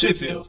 Trip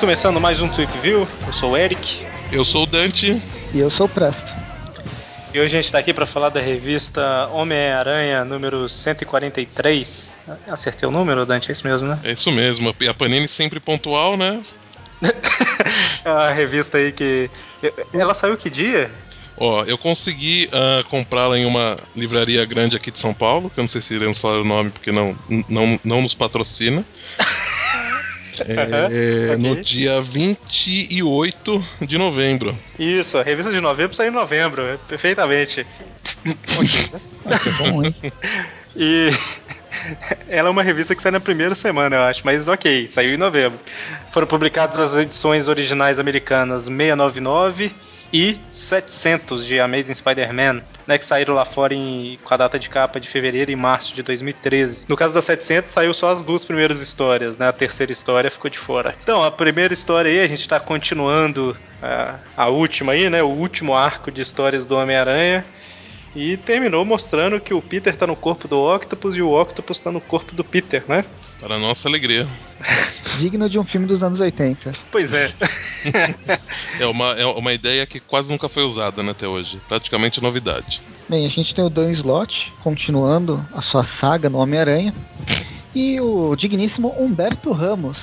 começando mais um Tweep View. Eu sou o Eric. Eu sou o Dante. E eu sou o Presto. E hoje a gente está aqui para falar da revista Homem-Aranha número 143. Acertei o número, Dante? É isso mesmo, né? É isso mesmo. A Panini sempre pontual, né? a revista aí que. Ela saiu que dia? Ó, eu consegui uh, comprá-la em uma livraria grande aqui de São Paulo, que eu não sei se iremos falar o nome porque não, não, não nos patrocina. É, okay. No dia 28 de novembro. Isso, a revista de novembro saiu em novembro, é, perfeitamente. ok, né? bom, hein? E ela é uma revista que sai na primeira semana, eu acho, mas ok, saiu em novembro. Foram publicadas as edições originais americanas 699 e 700 de Amazing Spider-Man, né, que saíram lá fora em, com a data de capa de fevereiro e março de 2013. No caso da 700, saiu só as duas primeiras histórias, né, a terceira história ficou de fora. Então, a primeira história aí, a gente está continuando a, a última aí, né, o último arco de histórias do Homem-Aranha, e terminou mostrando que o Peter tá no corpo do Octopus e o Octopus tá no corpo do Peter, né? Para nossa alegria. Digno de um filme dos anos 80. Pois é. é, uma, é uma ideia que quase nunca foi usada né, até hoje. Praticamente novidade. Bem, a gente tem o Dan Slott continuando a sua saga no Homem-Aranha. E o digníssimo Humberto Ramos.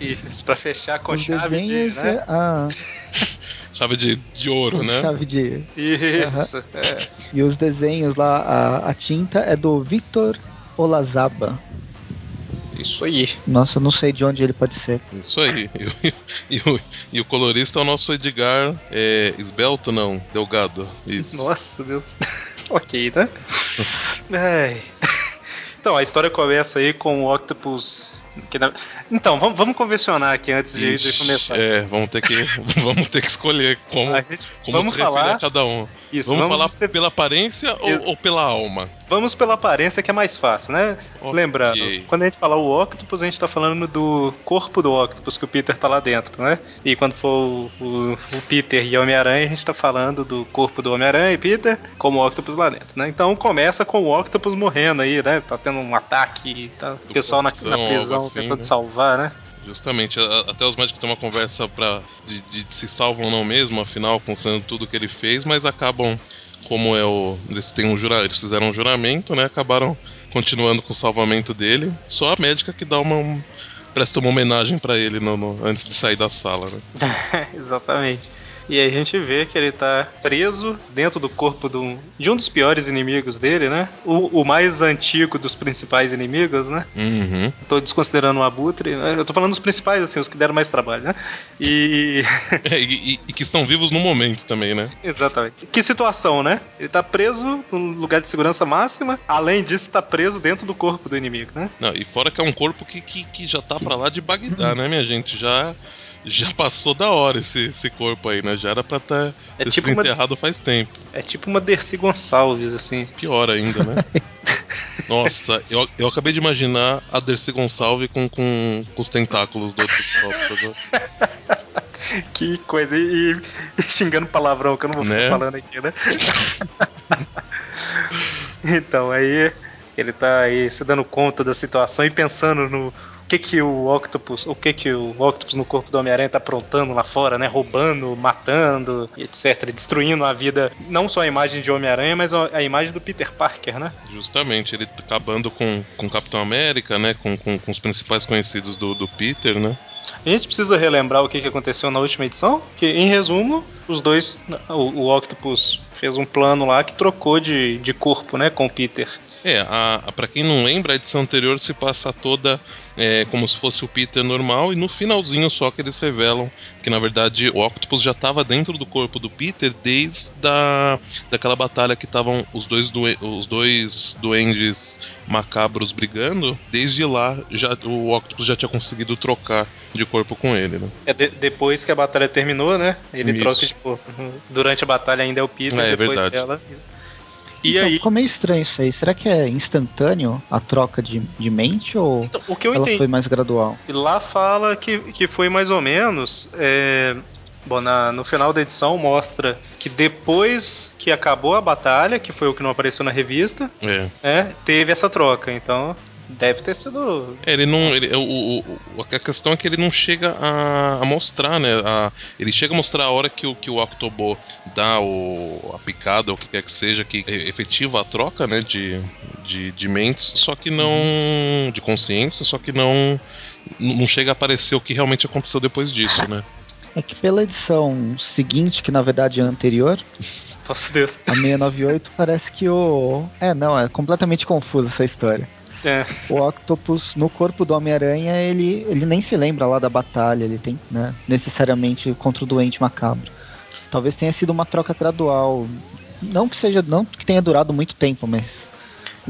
Isso, pra fechar com Os chave de. Né? A... chave de, de ouro, né? Chave de. Isso. Uhum. É. E os desenhos lá, a, a tinta é do Victor Olazaba. Isso aí. Nossa, eu não sei de onde ele pode ser. Isso aí. E, e, e, o, e o colorista é o nosso Edgar é, esbelto, não, delgado. Isso. Nossa, Deus. ok, né? Ai. Então, a história começa aí com o Octopus na... Então, vamos, vamos convencionar aqui antes de, Ixi, de começar. É, vamos ter que, vamos ter que escolher como, gente, como vamos se falar... a cada um. Isso, vamos, vamos falar ser... pela aparência ou, ou, pela alma? Vamos pela aparência que é mais fácil, né? Okay. Lembrando, quando a gente falar o Octopus, a gente tá falando do corpo do Octopus, que o Peter tá lá dentro, né? E quando for o, o, o Peter e o Homem-Aranha, a gente tá falando do corpo do Homem-Aranha e Peter como o Octopus lá dentro, né? Então começa com o Octopus morrendo aí, né? Tá tendo um ataque, tá? o pessoal na, na prisão assim, tentando né? salvar, né? Justamente, até os médicos têm uma conversa pra, de, de, de se salvam ou não mesmo, afinal, considerando tudo que ele fez, mas acabam, como é o. Eles, têm um jura, eles fizeram um juramento, né? Acabaram continuando com o salvamento dele. Só a médica que dá uma. Um, presta uma homenagem para ele no, no, antes de sair da sala, né? Exatamente. E aí a gente vê que ele tá preso dentro do corpo de um, de um dos piores inimigos dele, né? O, o mais antigo dos principais inimigos, né? Uhum. Tô desconsiderando o Abutre. Né? Eu tô falando dos principais, assim, os que deram mais trabalho, né? E... é, e, e, que estão vivos no momento também, né? Exatamente. Que situação, né? Ele tá preso num lugar de segurança máxima, além disso, tá preso dentro do corpo do inimigo, né? Não, e fora que é um corpo que, que, que já tá para lá de Bagdá, né, minha gente? Já já passou da hora esse, esse corpo aí, né? Já era pra tá, é tipo sido uma, enterrado faz tempo. É tipo uma Dercy Gonçalves, assim. Pior ainda, né? Nossa, eu, eu acabei de imaginar a Dercy Gonçalves com, com, com os tentáculos do outro Que coisa, e, e, xingando palavrão que eu não vou né? ficar falando aqui, né? então, aí ele tá aí se dando conta da situação e pensando no que que o Octopus, o que que o Octopus no corpo do Homem-Aranha tá aprontando lá fora, né? Roubando, matando, etc. Destruindo a vida, não só a imagem de Homem-Aranha, mas a imagem do Peter Parker, né? Justamente, ele acabando com, com Capitão América, né? Com, com, com os principais conhecidos do, do Peter, né? A gente precisa relembrar o que aconteceu na última edição, que em resumo, os dois, o, o Octopus fez um plano lá que trocou de, de corpo, né, com o Peter. É, a, a para quem não lembra, a edição anterior se passa toda é, como se fosse o Peter normal, e no finalzinho só que eles revelam que na verdade o Octopus já estava dentro do corpo do Peter desde a, daquela batalha que estavam os dois, os dois duendes macabros brigando. Desde lá já, o Octopus já tinha conseguido trocar de corpo com ele, né? É de, depois que a batalha terminou, né? Ele Isso. troca de corpo. Durante a batalha ainda é o Peter, é, é depois é verdade. dela. E então, aí? Ficou meio estranho isso aí. Será que é instantâneo a troca de, de mente ou então, o que eu ela entendi, foi mais gradual? Lá fala que, que foi mais ou menos. É, bom, na, no final da edição mostra que depois que acabou a batalha, que foi o que não apareceu na revista, é. É, teve essa troca. Então Deve ter sido. É, ele não. Ele, o, o, a questão é que ele não chega a, a mostrar, né? A, ele chega a mostrar a hora que o, que o Octobo dá o, a picada, ou o que quer que seja, que efetiva a troca, né? De, de, de mentes, só que não. Uhum. de consciência, só que não. Não chega a aparecer o que realmente aconteceu depois disso, né? É que pela edição seguinte, que na verdade é a anterior. Nossa Deus. A 698 parece que o. É, não, é completamente confusa essa história. É. O Octopus, no corpo do Homem-Aranha, ele, ele nem se lembra lá da batalha, ele tem, né, necessariamente contra o doente macabro. Talvez tenha sido uma troca gradual. Não que seja, não que tenha durado muito tempo, mas.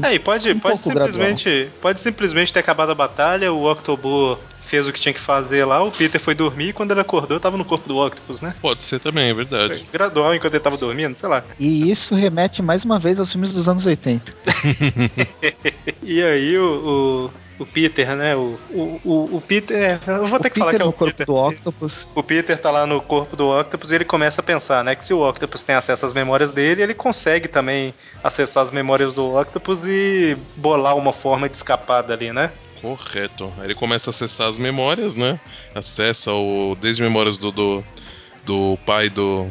É, e pode, um pode simplesmente. Gradual. Pode simplesmente ter acabado a batalha, o Octobus fez o que tinha que fazer lá, o Peter foi dormir e quando ele acordou tava no corpo do Octopus, né? Pode ser também, é verdade. Foi gradual enquanto ele tava dormindo, sei lá. E isso remete mais uma vez aos filmes dos anos 80. e aí o, o, o Peter, né? O, o, o, Peter. Eu vou ter o que Peter falar que é o corpo Peter. do Octopus. O Peter tá lá no corpo do Octopus e ele começa a pensar, né? Que se o Octopus tem acesso às memórias dele, ele consegue também acessar as memórias do Octopus e bolar uma forma de escapar dali, né? Correto. Aí ele começa a acessar as memórias, né? Acessa o desde memórias do, do, do pai do,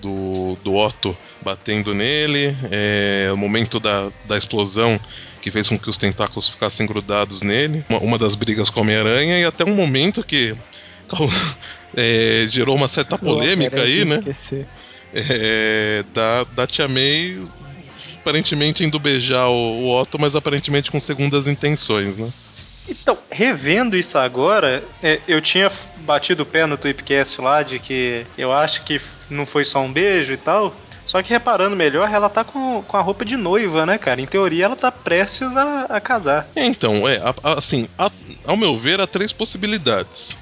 do, do Otto batendo nele, é, o momento da, da explosão que fez com que os tentáculos ficassem grudados nele, uma, uma das brigas com a Homem-Aranha e até um momento que é, gerou uma certa polêmica aí, né? É, da, da Tia May aparentemente indo beijar o, o Otto, mas aparentemente com segundas intenções, né? Então, revendo isso agora, é, eu tinha batido o pé no Tweepcast lá de que eu acho que não foi só um beijo e tal. Só que reparando melhor, ela tá com, com a roupa de noiva, né, cara? Em teoria, ela tá prestes a, a casar. Então, é, assim, a, ao meu ver, há três possibilidades.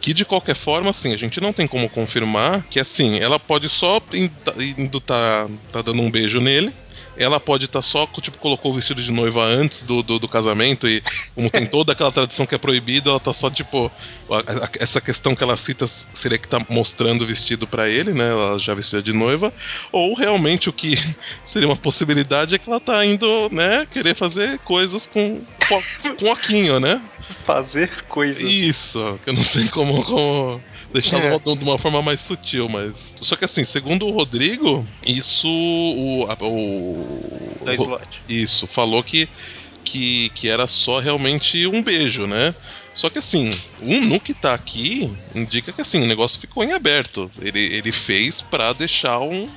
Que de qualquer forma, assim, a gente não tem como confirmar que, assim, ela pode só indo tá, tá dando um beijo nele ela pode estar tá só, tipo, colocou o vestido de noiva antes do, do, do, casamento e como tem toda aquela tradição que é proibida, ela tá só, tipo, a, a, essa questão que ela cita seria que tá mostrando o vestido para ele, né, ela já vestida de noiva, ou realmente o que seria uma possibilidade é que ela tá indo, né, querer fazer coisas com, com, com Aquinho, né? Fazer coisas. Isso, que eu não sei como, como deixar é. de uma forma mais sutil, mas. Só que assim, segundo o Rodrigo, isso. O. o da slot. Isso, falou que, que, que era só realmente um beijo, né? Só que assim, um no que tá aqui indica que assim, o negócio ficou em aberto. Ele, ele fez para deixar um,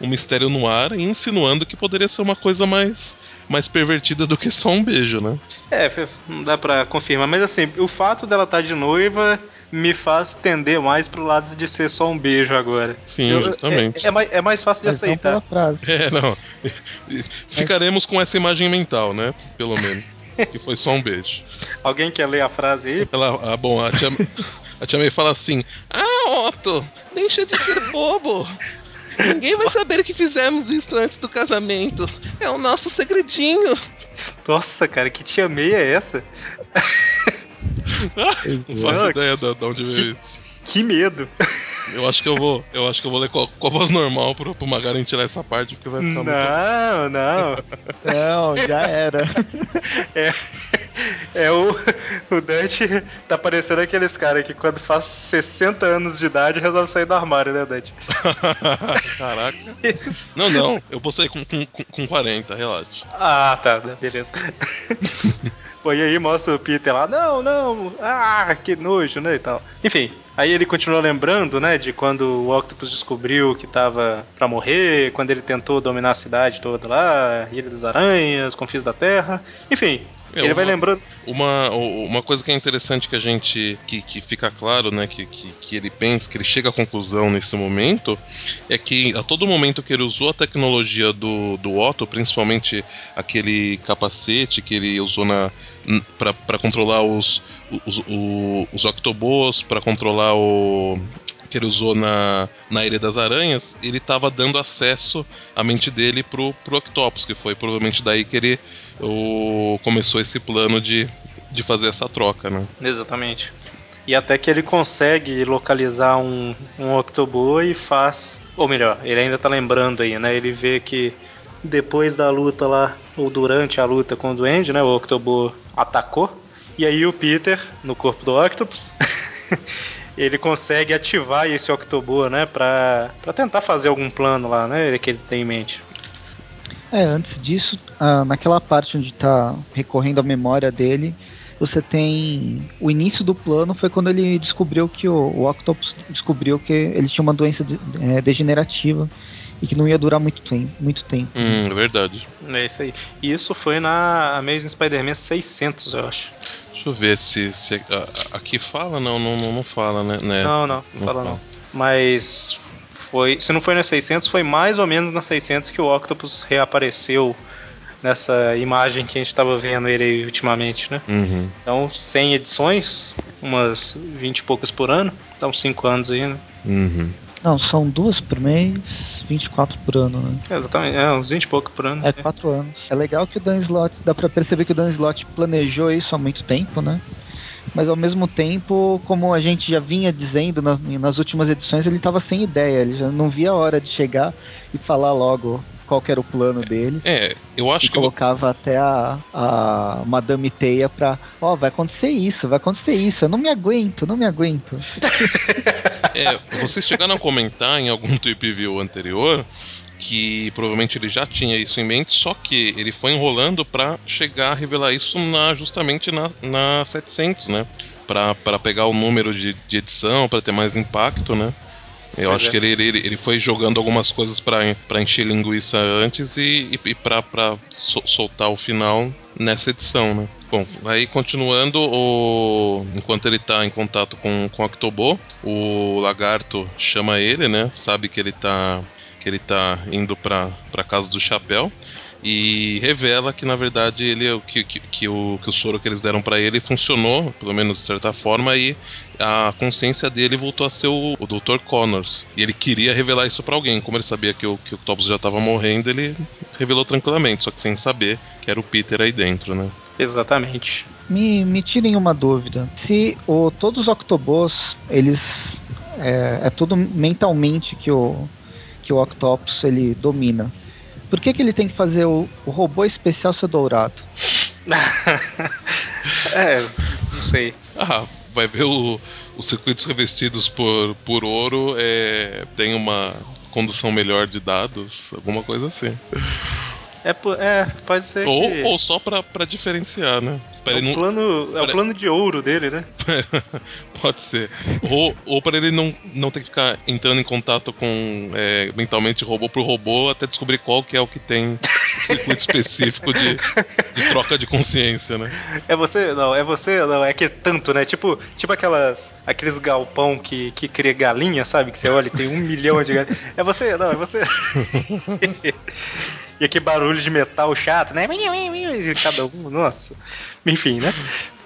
um mistério no ar, insinuando que poderia ser uma coisa mais mais pervertida do que só um beijo, né? É, não dá pra confirmar, mas assim, o fato dela estar tá de noiva me faz tender mais pro lado de ser só um beijo agora. Sim, Eu, justamente. É, é, mais, é, mais, fácil de Mas aceitar. Não frase. É, não. Ficaremos com essa imagem mental, né? Pelo menos. que foi só um beijo. Alguém quer ler a frase aí? Ela, ah, bom, a tia, a tia May fala assim: Ah, Otto, deixa de ser bobo. Ninguém vai saber que fizemos isso antes do casamento. É o nosso segredinho. Nossa, cara, que tia May é essa? não faço ideia de, de onde veio isso. Que medo. Eu acho que eu vou, eu acho que eu vou ler com, com a voz normal pro, pro Magarin tirar essa parte, porque vai ficar não, muito. Não, não. já era. É, é o, o Dante tá parecendo aqueles caras que quando faz 60 anos de idade resolve sair do armário, né, Dante? Caraca. Não, não, eu vou sair com, com, com 40, relaxa. Ah, tá, beleza. Pô, e aí mostra o Peter lá, não, não, ah, que nojo, né, e tal. Enfim, aí ele continua lembrando, né, de quando o Octopus descobriu que tava pra morrer, quando ele tentou dominar a cidade toda lá, Ilha das Aranhas, Confins da Terra. Enfim, É, ele uma, vai lembrando. Uma, uma coisa que é interessante que a gente. que, que fica claro, né? Que, que, que ele pensa, que ele chega à conclusão nesse momento, é que a todo momento que ele usou a tecnologia do, do Otto, principalmente aquele capacete que ele usou na para controlar os, os, os, os Octobos, para controlar o, que ele usou na, na Ilha das Aranhas, ele estava dando acesso à mente dele pro, pro Octopus, que foi provavelmente daí que ele o, começou esse plano de, de fazer essa troca, né? Exatamente. E até que ele consegue localizar um, um Octobo e faz. Ou melhor, ele ainda tá lembrando aí, né? Ele vê que depois da luta lá, ou durante a luta com o Duende, né? O Octobo atacou. E aí o Peter, no corpo do Octopus, ele consegue ativar esse Octobo, né? Pra, pra tentar fazer algum plano lá, né? Que ele tem em mente. É, antes disso, ah, naquela parte onde está recorrendo a memória dele, você tem o início do plano foi quando ele descobriu que o, o Octopus descobriu que ele tinha uma doença de, é, degenerativa e que não ia durar muito tempo. Muito tempo. Hum, é verdade. É isso aí. E isso foi na Amazing Spider-Man 600, eu acho. Deixa eu ver se, se aqui fala não, não, não fala, né? né? Não, não, não, não fala, fala não. Mas foi, se não foi na 600, foi mais ou menos na 600 que o Octopus reapareceu nessa imagem que a gente estava vendo ele ultimamente, né? Uhum. Então, 100 edições, umas 20 e poucas por ano, então 5 anos aí, né? Uhum. Não, são duas por mês, 24 por ano, né? É, exatamente, é, uns 20 e pouco por ano. É, 4 anos. É legal que o Dan Slott, dá pra perceber que o Dan Slott planejou isso há muito tempo, né? mas ao mesmo tempo, como a gente já vinha dizendo na, nas últimas edições, ele estava sem ideia, ele já não via a hora de chegar e falar logo qual era o plano dele. É, eu acho e que. colocava eu... até a, a Madame Teia pra. Ó, oh, vai acontecer isso, vai acontecer isso. Eu não me aguento, não me aguento. é, vocês chegaram a comentar em algum tweet view anterior que provavelmente ele já tinha isso em mente, só que ele foi enrolando para chegar a revelar isso na, justamente na, na 700, né? Para pegar o número de, de edição, para ter mais impacto, né? Eu pois acho é. que ele, ele, ele foi jogando algumas coisas para encher linguiça antes e, e, e para so, soltar o final nessa edição, né? Bom, aí continuando, o... enquanto ele tá em contato com, com o Octobo, o lagarto chama ele, né? Sabe que ele tá que ele tá indo pra, pra casa do chapéu e revela que na verdade ele que, que, que o, que o soro que eles deram para ele funcionou, pelo menos de certa forma, e a consciência dele voltou a ser o, o Dr. Connors. E ele queria revelar isso para alguém. Como ele sabia que o, que o Octopus já estava morrendo, ele revelou tranquilamente, só que sem saber que era o Peter aí dentro, né? Exatamente. Me, me tirem uma dúvida. Se o, todos os Octobos, eles. É, é tudo mentalmente que o, que o Octopus ele domina. Por que, que ele tem que fazer o, o robô especial ser dourado? é, não sei. Ah, vai ver o, os circuitos revestidos por, por ouro é, tem uma condução melhor de dados, alguma coisa assim. É, é pode ser. Ou, que... ou só pra, pra diferenciar, né? Pra é, o não... plano, é o plano de ouro dele, né? pode ser. Ou, ou para ele não, não ter que ficar entrando em contato com é, mentalmente robô por robô até descobrir qual que é o que tem circuito específico de, de troca de consciência, né? É você, não, é você, não, é que tanto, né? Tipo, tipo aquelas, aqueles galpão que, que cria galinha, sabe? Que você olha e tem um milhão de galinhas. É você, não, é você. E aquele barulho de metal chato, né? Cada um, nossa. Enfim, né?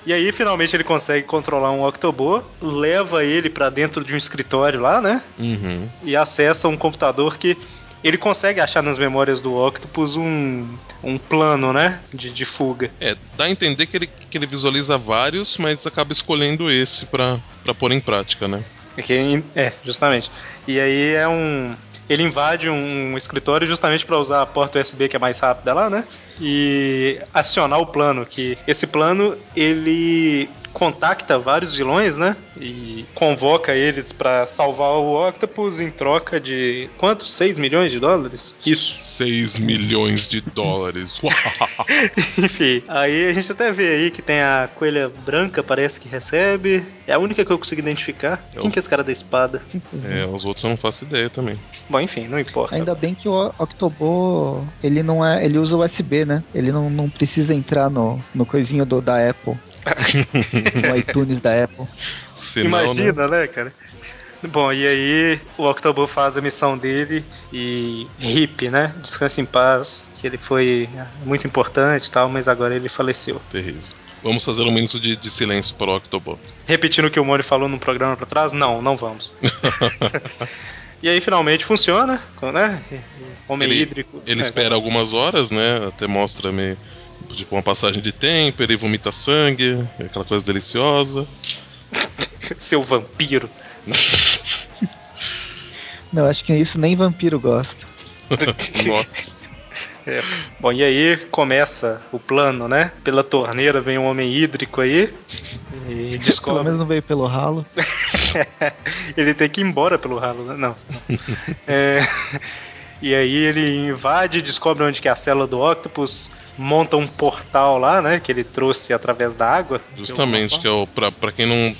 E aí, finalmente, ele consegue controlar um Octobo, leva ele para dentro de um escritório lá, né? Uhum. E acessa um computador que ele consegue achar nas memórias do Octopus um, um plano, né? De, de fuga. É, dá a entender que ele, que ele visualiza vários, mas acaba escolhendo esse para pôr em prática, né? É, é, justamente. E aí é um ele invade um escritório justamente para usar a porta USB que é mais rápida lá, né? E acionar o plano, que esse plano ele contacta vários vilões, né? E convoca eles para salvar o Octopus em troca de quantos? 6 milhões de dólares? Isso. 6 milhões de dólares. Enfim, aí a gente até vê aí que tem a coelha branca, parece que recebe. É a única que eu consigo identificar. Eu... Quem que é esse cara da espada? É, os outros eu não faço ideia também. Bom, enfim, não importa. Ainda bem que o Octobo, ele não é, ele usa USB, né? Ele não, não precisa entrar no, no coisinho do, da Apple. no iTunes da Apple. Senão, Imagina, né? né, cara? Bom, e aí o Octobo faz a missão dele e hip, né? Descansa em paz, que ele foi muito importante e tal, mas agora ele faleceu. Terrível. Vamos fazer um minuto de, de silêncio para o Octobo. Repetindo o que o Mori falou no programa para trás? Não, não vamos. e aí finalmente funciona, né? Homem ele, hídrico. Ele é, espera algumas horas, né? Até mostra meio tipo uma passagem de tempo, ele vomita sangue, aquela coisa deliciosa. Seu vampiro. Não, acho que isso nem vampiro gosta. Nossa. É. Bom, e aí começa o plano, né? Pela torneira vem um homem hídrico aí e descobre. Pelo menos não veio pelo ralo. ele tem que ir embora pelo ralo, né? Não. É... E aí ele invade, descobre onde que é a célula do Octopus, monta um portal lá, né? Que ele trouxe através da água. Justamente, que é o. Pra, pra quem não,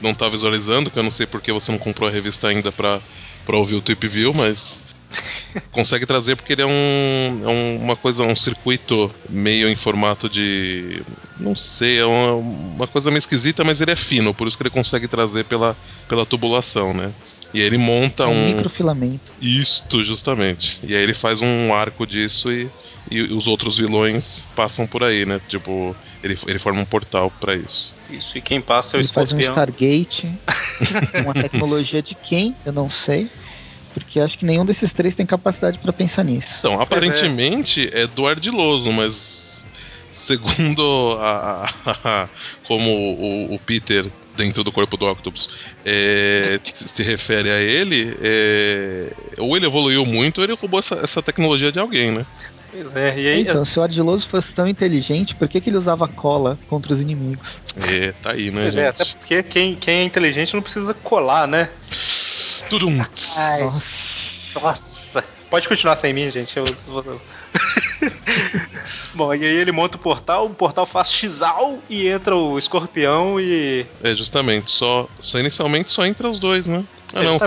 não tá visualizando, que eu não sei porque você não comprou a revista ainda pra, pra ouvir o Tip View, mas. consegue trazer porque ele é um, é um, uma coisa, um circuito meio em formato de. Não sei, é uma, uma coisa meio esquisita, mas ele é fino, por isso que ele consegue trazer pela, pela tubulação, né? E aí ele monta é um. um microfilamento. Isto, justamente. E aí ele faz um arco disso e, e os outros vilões passam por aí, né? Tipo, ele, ele forma um portal para isso. Isso, e quem passa é o ele escorpião. Faz um Stargate, uma tecnologia de quem? Eu não sei. Porque acho que nenhum desses três tem capacidade para pensar nisso. Então, é. aparentemente é. é do ardiloso, mas segundo a, a, a como o, o, Peter dentro do corpo do Octopus é, se refere a ele, é, ou ele evoluiu muito, ou ele roubou essa, essa tecnologia de alguém, né? Pois é, e aí... Então, se o Ardiloso fosse tão inteligente, por que, que ele usava cola contra os inimigos? É, tá aí, né, pois gente? É, até porque quem, quem é inteligente não precisa colar, né? Nossa. Nossa. Pode continuar sem mim, gente. Eu vou. Bom, e aí ele monta o portal, o portal faz xal e entra o escorpião e. É, justamente, só, só inicialmente só entra os dois, né? Ah, é, não,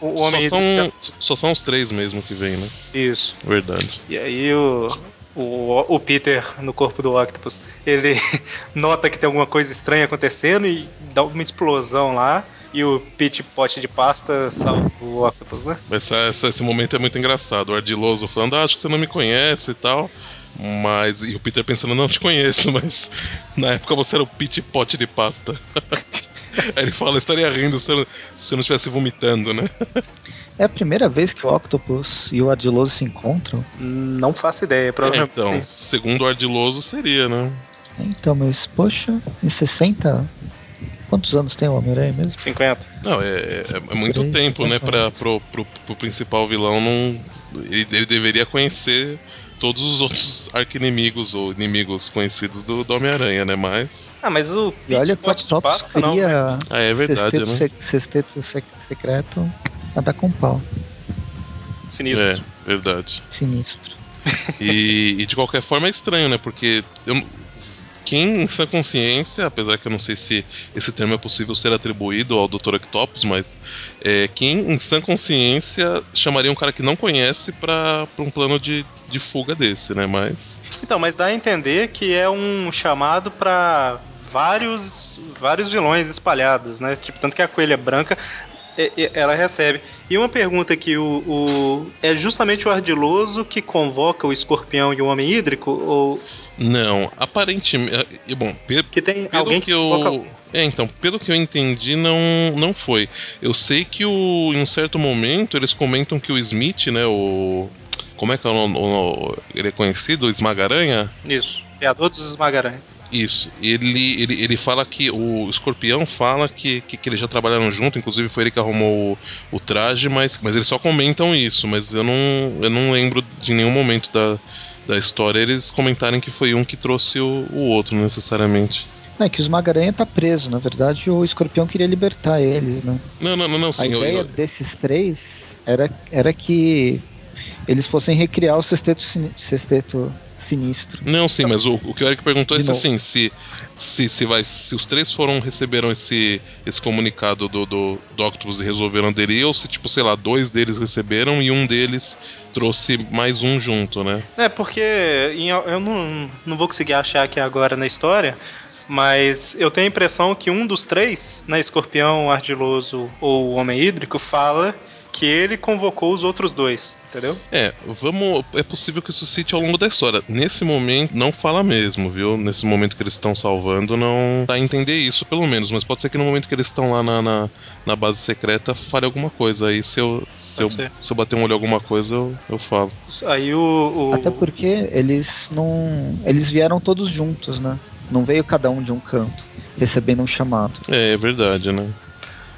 o, o homem só, são, só são os três mesmo que vem, né? Isso. Verdade. E aí o, o, o Peter no corpo do Octopus, ele nota que tem alguma coisa estranha acontecendo e dá uma explosão lá e o Pit Pote de Pasta salva o Octopus, né? Essa, essa, esse momento é muito engraçado. O Ardiloso falando, ah, acho que você não me conhece e tal. Mas. E o Peter pensando, não te conheço, mas na época você era o Pit Pote de Pasta. Aí ele fala, estaria rindo se eu, se eu não estivesse vomitando, né? É a primeira vez que o Octopus e o Ardiloso se encontram? Não faço ideia, provavelmente. É, então, segundo o Ardiloso seria, né? Então, mas poxa, em 60 Quantos anos tem o Homem-Aranha mesmo? 50. Não, é, é, é muito 3, tempo, né? Pra, pro, pro, pro, principal vilão não. Ele, ele, deveria conhecer todos os outros arquinimigos ou inimigos conhecidos do, do Homem-Aranha, né? Mas. Ah, mas o. E olha quanto de pasta, não. Né? Ah, é verdade, sexteto, né? Sexteto secreto a dar com pau. Sinistro. É, verdade. Sinistro. E, e, de qualquer forma é estranho, né? Porque eu, quem em sua consciência, apesar que eu não sei se esse termo é possível ser atribuído ao Dr. Octopus, mas é, quem em sã consciência chamaria um cara que não conhece para um plano de, de fuga desse, né? Mas. Então, mas dá a entender que é um chamado para vários vários vilões espalhados, né? Tipo, tanto que a coelha branca ela recebe. E uma pergunta que o, o, é justamente o ardiloso que convoca o escorpião e o homem hídrico ou não, aparentemente. É, bom, pe que tem pelo alguém que, que eu. É, então, pelo que eu entendi, não, não foi. Eu sei que o, em um certo momento eles comentam que o Smith, né, o. Como é que é o nome? Ele é conhecido? O Esmagaranha? Isso, criador dos Esmagaranha. Isso, ele, ele, ele fala que o escorpião fala que, que, que, eles já trabalharam junto, inclusive foi ele que arrumou o, o, traje, mas, mas eles só comentam isso, mas eu não, eu não lembro de nenhum momento da, da história eles comentarem que foi um que trouxe o, o outro, necessariamente. É que o Esmaga-Aranha tá preso. Na verdade, o escorpião queria libertar eles, né? Não, não, não, não sim. A ideia eu... desses três era, era que eles fossem recriar o sexteto, sexteto sinistro. Não, sim, mas o, o que o Eric perguntou é se assim, se, se, se, vai, se os três foram receberam esse, esse comunicado do, do, do Octopus e resolveram aderir, ou se, tipo, sei lá, dois deles receberam e um deles trouxe mais um junto, né? É, porque eu não, não vou conseguir achar aqui agora na história, mas eu tenho a impressão que um dos três, né, Escorpião, Ardiloso ou Homem Hídrico, fala que ele convocou os outros dois, entendeu? É, vamos. É possível que isso cite ao longo da história. Nesse momento, não fala mesmo, viu? Nesse momento que eles estão salvando, não dá a entender isso, pelo menos. Mas pode ser que no momento que eles estão lá na, na, na, base secreta fale alguma coisa. Aí se eu, se eu, se eu bater um olho em alguma coisa, eu, eu falo. Aí o, o. Até porque eles não. Eles vieram todos juntos, né? Não veio cada um de um canto, recebendo um chamado. É, é verdade, né?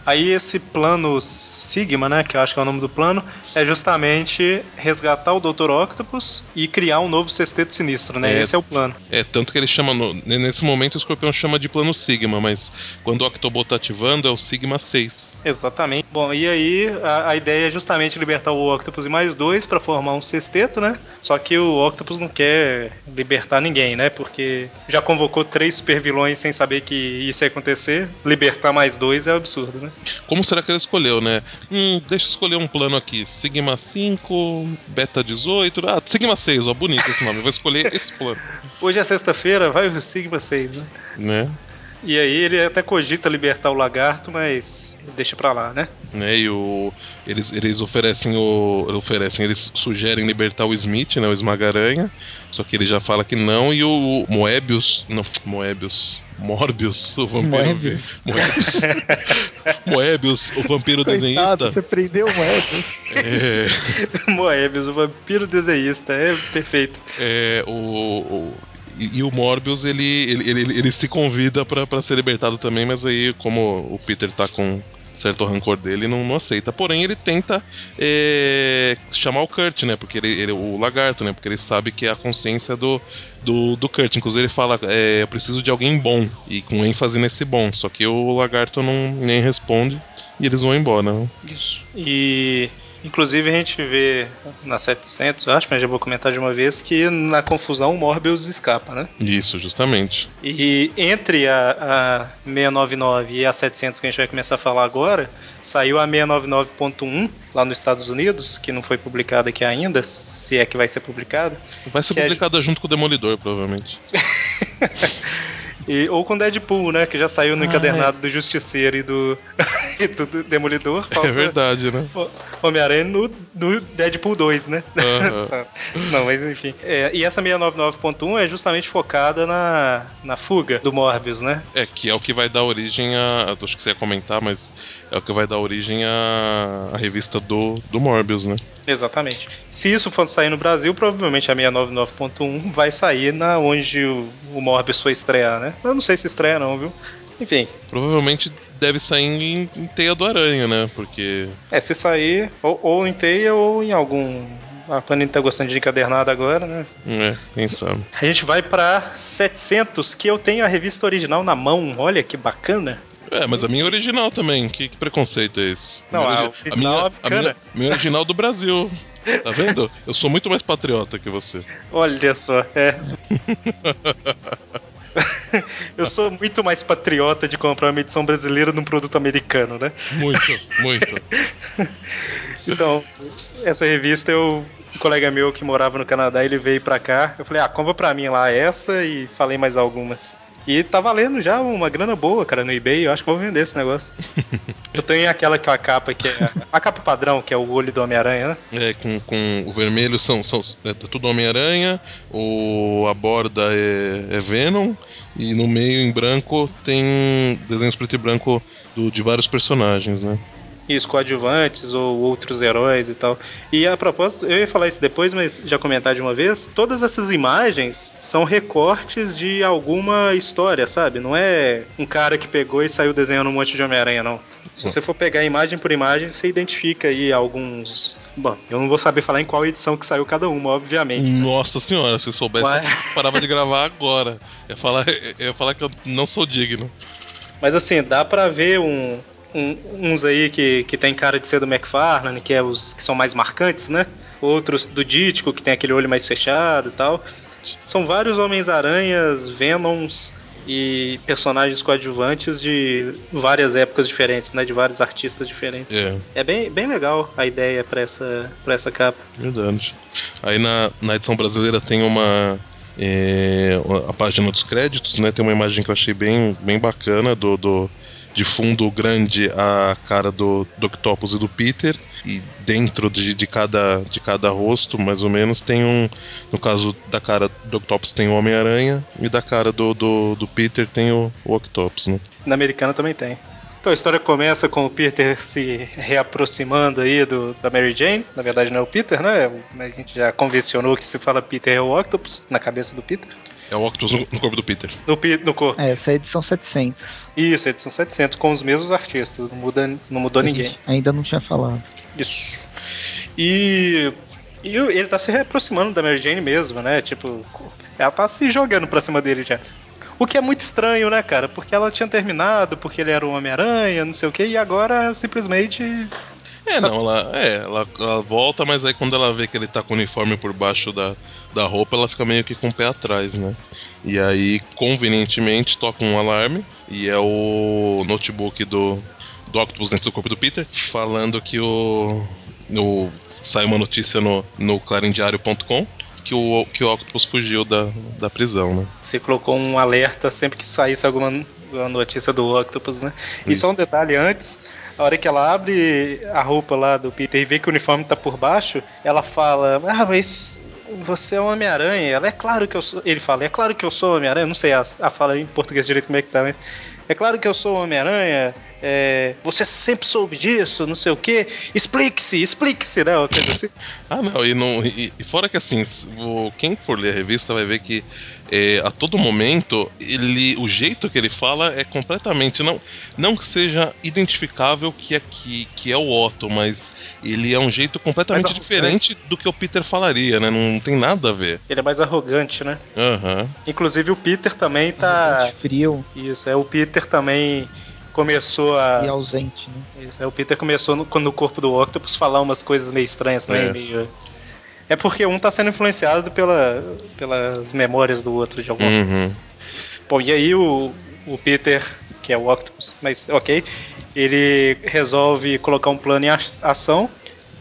Aí esse plano Sigma, né, que eu acho que é o nome do plano, é justamente resgatar o Dr. Octopus e criar um novo sexteto sinistro, né? É, Esse é o plano. É, tanto que ele chama. No, nesse momento o escorpião chama de plano Sigma, mas quando o Octobot tá ativando é o Sigma 6. Exatamente. Bom, e aí a, a ideia é justamente libertar o Octopus e mais dois para formar um sexteto, né? Só que o Octopus não quer libertar ninguém, né? Porque já convocou três super vilões sem saber que isso ia acontecer. Libertar mais dois é absurdo, né? Como será que ele escolheu, né? Hum, deixa eu escolher um plano aqui. Sigma 5, Beta 18. Ah, Sigma 6, ó, bonito esse nome. Eu vou escolher esse plano. Hoje é sexta-feira, vai o Sigma 6, né? Né? E aí ele até cogita libertar o lagarto, mas deixa pra lá, né? né e o, eles, eles oferecem o. Oferecem, eles sugerem libertar o Smith, né? O Esmaga-Aranha. Só que ele já fala que não, e o Moebius. Não, Moebius. Morbius, o vampiro. Moebius. Moebius. Moebius, o vampiro Coitado, desenhista. Você prendeu o Moebius. É... Moebius, o vampiro desenhista, é perfeito. É, o, o e, e, o Morbius ele, ele, ele, ele se convida para ser libertado também, mas aí, como o Peter tá com certo rancor dele, não, não aceita. Porém, ele tenta é, chamar o Kurt, né? Porque ele, ele, o lagarto, né? Porque ele sabe que é a consciência do, do, do Kurt. Inclusive, ele fala: é, Eu preciso de alguém bom. E com ênfase nesse bom. Só que o lagarto não nem responde e eles vão embora. Né? Isso. E Inclusive a gente vê na 700, eu acho, mas já vou comentar de uma vez, que na confusão o Morbius escapa, né? Isso, justamente. E entre a, a 699 e a 700 que a gente vai começar a falar agora, saiu a 699.1 lá nos Estados Unidos, que não foi publicada aqui ainda, se é que vai ser publicada. Vai ser publicada junto com o Demolidor, provavelmente. E, ou com Deadpool, né? Que já saiu no ah, encadernado é. do Justiceiro e do, e do Demolidor. É falta é verdade, né? Homem-Aranha no, no, Deadpool 2, né? Uhum. Não, mas enfim. É, e essa 699.1 é justamente focada na, na fuga do Morbius, né? É, que é o que vai dar origem a. Acho que você ia comentar, mas é o que vai dar origem à, à revista do, do Morbius, né? Exatamente. Se isso for sair no Brasil, provavelmente a 699.1 vai sair na onde o, o Morbius foi estrear, né? Eu não sei se estreia não, viu? Enfim. Provavelmente deve sair em, em Teia do Aranha, né? Porque. É, se sair, ou, ou em Teia ou em algum a Panini tá gostando de encadernado agora, né? É, quem sabe. A gente vai pra 700, que eu tenho a revista original na mão. Olha que bacana. É, mas a minha é original também. Que, que preconceito é esse? Não, a, a, a minha, é a minha, minha original do Brasil. Tá vendo? Eu sou muito mais patriota que você. Olha só, é. Eu sou muito mais patriota de comprar uma edição brasileira num produto americano, né? Muito, muito. então, essa revista eu. Um colega meu que morava no Canadá, ele veio pra cá. Eu falei, ah, compra pra mim lá essa e falei mais algumas. E tá valendo já uma grana boa, cara, no eBay. Eu acho que vou vender esse negócio. eu tenho aquela que é a capa que é. A capa padrão, que é o olho do Homem-Aranha, né? É, com, com o vermelho são, são é tudo Homem-Aranha, o, a borda é, é Venom, e no meio em branco tem desenhos preto e branco do, de vários personagens, né? Isso, coadjuvantes ou outros heróis e tal. E a propósito, eu ia falar isso depois, mas já comentar de uma vez. Todas essas imagens são recortes de alguma história, sabe? Não é um cara que pegou e saiu desenhando um monte de Homem-Aranha, não. Se você for pegar imagem por imagem, você identifica aí alguns Bom, eu não vou saber falar em qual edição que saiu cada uma, obviamente. Nossa senhora, se soubesse, Mas... eu parava de gravar agora. Eu ia, falar, eu ia falar que eu não sou digno. Mas assim, dá pra ver um, um, uns aí que, que tem cara de ser do McFarlane, que é os que são mais marcantes, né? Outros do Dítico, que tem aquele olho mais fechado e tal. São vários Homens-Aranhas, Venoms e personagens coadjuvantes de várias épocas diferentes, né? De vários artistas diferentes. É, é bem, bem legal a ideia para essa, pra essa capa. Verdade. Aí na, na edição brasileira tem uma. É, a página dos créditos, né? Tem uma imagem que eu achei bem, bem bacana do, do de fundo grande a cara do, do Octopus e do Peter e dentro de, de, cada, de cada rosto, mais ou menos, tem um. No caso da cara do Octopus tem o Homem-Aranha e da cara do, do, do, Peter tem o, o Octopus, né? Na americana também tem. Então a história começa com o Peter se reaproximando aí do, da Mary Jane. Na verdade não é o Peter, né? A gente já convencionou que se fala Peter é o Octopus na cabeça do Peter. É o Octopus no, no corpo do Peter. No, no corpo. É, essa é a edição 700. Isso, edição 700, com os mesmos artistas. Não, muda, não mudou ninguém. Ainda não tinha falado. Isso. E e ele tá se aproximando da Mary Jane mesmo, né? Tipo, ela tá se jogando pra cima dele já. O que é muito estranho, né, cara? Porque ela tinha terminado, porque ele era o Homem-Aranha, não sei o que, e agora simplesmente. É, não, ela, é, ela, ela, volta, mas aí quando ela vê que ele tá com o uniforme por baixo da, da roupa, ela fica meio que com o pé atrás, né? E aí, convenientemente, toca um alarme e é o notebook do, do Octopus dentro do corpo do Peter, falando que o. o sai uma notícia no, no clarendiário.com que o, que o Octopus fugiu da, da prisão, né? Você colocou um alerta sempre que saísse alguma notícia do Octopus, né? Isso. E só um detalhe antes. A hora que ela abre a roupa lá do Peter e vê que o uniforme tá por baixo, ela fala: Ah, mas você é o Homem-Aranha. Ela é claro que eu sou. Ele fala, é claro que eu sou Homem-Aranha. Não sei a, a fala em português direito como é que tá, mas. É claro que eu sou Homem-Aranha. É, você sempre soube disso, não sei o quê. Explique-se, explique-se, né? Assim. ah, não, e, não e, e fora que assim, quem for ler a revista vai ver que é, a todo momento, ele, o jeito que ele fala é completamente. Não, não que seja identificável que é, que, que é o Otto, mas ele é um jeito completamente diferente do que o Peter falaria, né? Não tem nada a ver. Ele é mais arrogante, né? Uhum. Inclusive o Peter também tá. Frio. Isso, é o Peter também começou a. E ausente, né? Isso, é, o Peter começou no, quando o corpo do Octopus falar umas coisas meio estranhas também, é. meio é porque um tá sendo influenciado pela, pelas memórias do outro de algum uhum. Bom, e aí o, o Peter, que é o Octopus, mas ok, ele resolve colocar um plano em ação,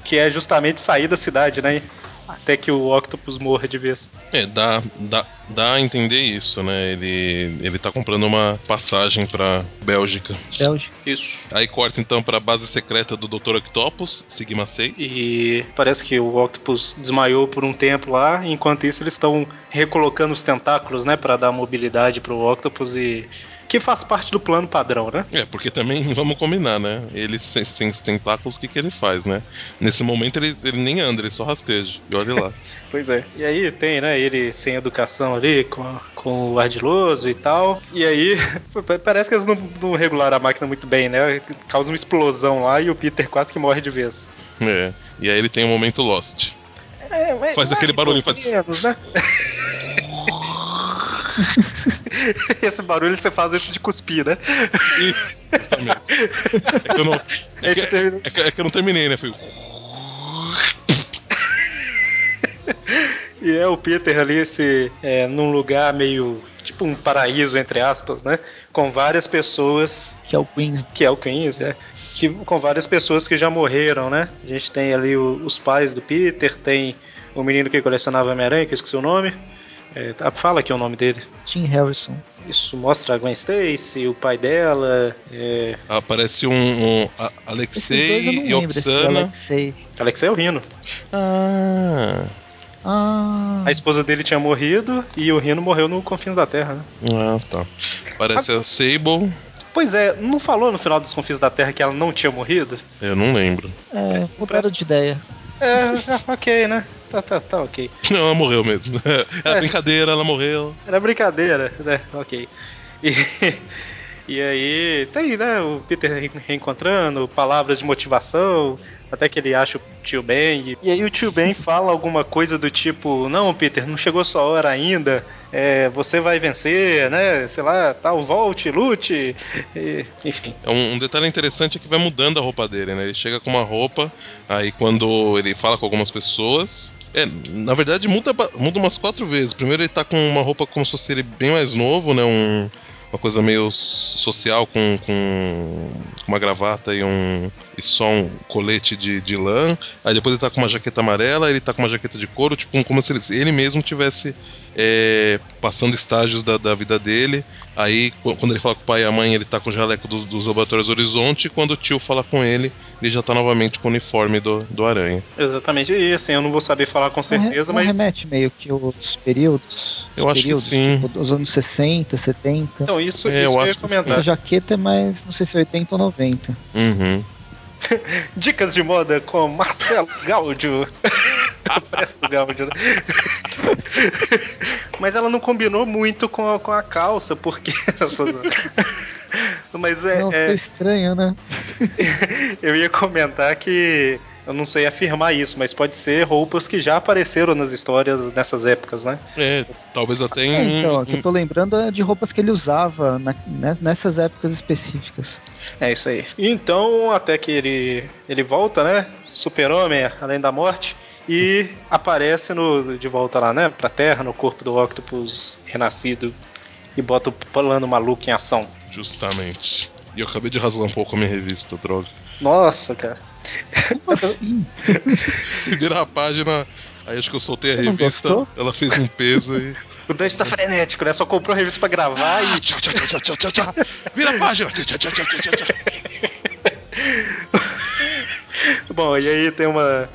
que é justamente sair da cidade, né? Até que o Octopus morra de vez. É, dá, dá, dá a entender isso, né? Ele, ele tá comprando uma passagem pra Bélgica. Bélgica. Isso. Aí corta então pra base secreta do Dr. Octopus, Sigma 6. E parece que o Octopus desmaiou por um tempo lá, enquanto isso eles estão recolocando os tentáculos, né? para dar mobilidade pro Octopus e que faz parte do plano padrão, né? É, porque também, vamos combinar, né? Ele sem, sem os tentáculos, o que, que ele faz, né? Nesse momento ele, ele nem anda, ele só rasteja. E olha lá. pois é. E aí tem, né, ele sem educação ali, com, com o ardiloso e tal. E aí, parece que eles não, não regularam a máquina muito bem, né? Causa uma explosão lá e o Peter quase que morre de vez. É. E aí ele tem um momento Lost. É, faz aquele barulho, faz. Menos, né? Esse barulho você faz antes de cuspir, né? Isso, justamente. É que eu não, é que, é que, é que eu não terminei, né? Foi. e é o Peter ali, esse, é, num lugar meio. Tipo um paraíso, entre aspas, né? Com várias pessoas. Que é o Queens. Que é o Queens, é. Que, com várias pessoas que já morreram, né? A gente tem ali o, os pais do Peter, tem o menino que colecionava Homem-Aranha, que eu esqueci o nome. É, tá, fala aqui o nome dele. Tim Harrison. Isso mostra a Gwen Stacy, o pai dela. É... Aparece um, um Alexei e Oksana. Alexei. Alexei é o Rino. Ah. Ah. A esposa dele tinha morrido e o Rino morreu no Confins da Terra, né? Ah, tá. Parece a, a Sable. Pois é, não falou no final dos Confins da Terra que ela não tinha morrido? Eu não lembro. É, mudaram de ideia. É, ok, né? Tá, tá, tá, ok. Não, ela morreu mesmo. Era é. brincadeira, ela morreu. Era brincadeira, né? Ok. E, E aí tem, né, o Peter reencontrando, palavras de motivação, até que ele acha o tio Ben. E aí o tio Ben fala alguma coisa do tipo: Não, Peter, não chegou sua hora ainda. É, você vai vencer, né? Sei lá, tal, volte, lute. E, enfim. É um, um, detalhe interessante é que vai mudando a roupa dele, né? Ele chega com uma roupa, aí quando ele fala com algumas pessoas. É, na verdade muda, muda umas quatro vezes. Primeiro ele tá com uma roupa como se fosse ele bem mais novo, né? Um, uma coisa meio social com, com uma gravata e um e só um colete de, de lã. Aí depois ele tá com uma jaqueta amarela, ele tá com uma jaqueta de couro, tipo como se ele, ele mesmo tivesse é, passando estágios da, da, vida dele. Aí quando ele fala com o pai e a mãe, ele tá com o jaleco dos, dos laboratórios Horizonte. E quando o tio fala com ele, ele já tá novamente com o uniforme do, do Aranha. Exatamente, e assim, eu não vou saber falar com certeza, não mas. remete meio que os períodos eu acho período, que sim. Tipo, dos anos 60, 70. Então, isso, é, isso eu, eu ia comentar. Essa jaqueta é mais, não sei se é 80 ou 90. Uhum. Dicas de moda com Marcelo Gaudio. Presto Gaudio, né? Mas ela não combinou muito com a, com a calça, porque. Mas é. Não, é... estranho, né? eu ia comentar que eu não sei afirmar isso, mas pode ser roupas que já apareceram nas histórias nessas épocas, né? É, talvez até em. É, então, o que eu tô lembrando é de roupas que ele usava na, né, nessas épocas específicas. É isso aí. Então, até que ele, ele volta, né? Super-Homem, além da morte. E aparece no, de volta lá, né? Pra Terra, no corpo do Octopus renascido. E bota o plano maluco em ação. Justamente. E eu acabei de rasgar um pouco a minha revista, droga. Nossa, cara. Como assim? Primeira página, aí acho que eu soltei a Você revista, ela fez um peso e. O Dante tá frenético, né? Só comprou a revista pra gravar e. Tchau, tchau, tchau, tchau, tchau, tchau. Vira a página! Tchau, tchau, tchau, tchau, tchau. Bom, e aí tem uma.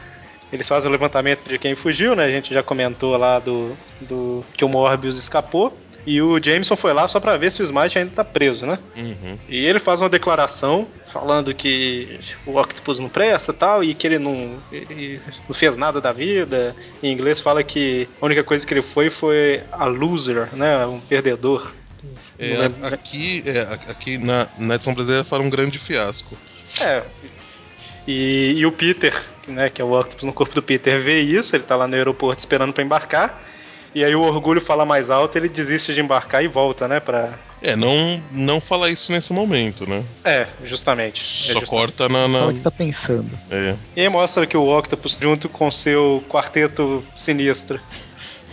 Eles fazem o levantamento de quem fugiu, né? A gente já comentou lá do, do que o Morbius escapou. E o Jameson foi lá só para ver se o Smite ainda tá preso, né? Uhum. E ele faz uma declaração falando que o Octopus não presta tal, e que ele não, ele não fez nada da vida. Em inglês fala que a única coisa que ele foi foi a loser, né? Um perdedor. É, aqui, é, aqui na, na edição brasileira fala um grande fiasco. É. E, e o Peter, né, que é o Octopus no corpo do Peter, vê isso, ele tá lá no aeroporto esperando para embarcar. E aí o orgulho fala mais alto, ele desiste de embarcar e volta, né, pra... É, não, não fala isso nesse momento, né? É, justamente. Só é justamente. corta na... na... Fala que tá pensando. É. E aí mostra que o Octopus, junto com seu quarteto sinistro...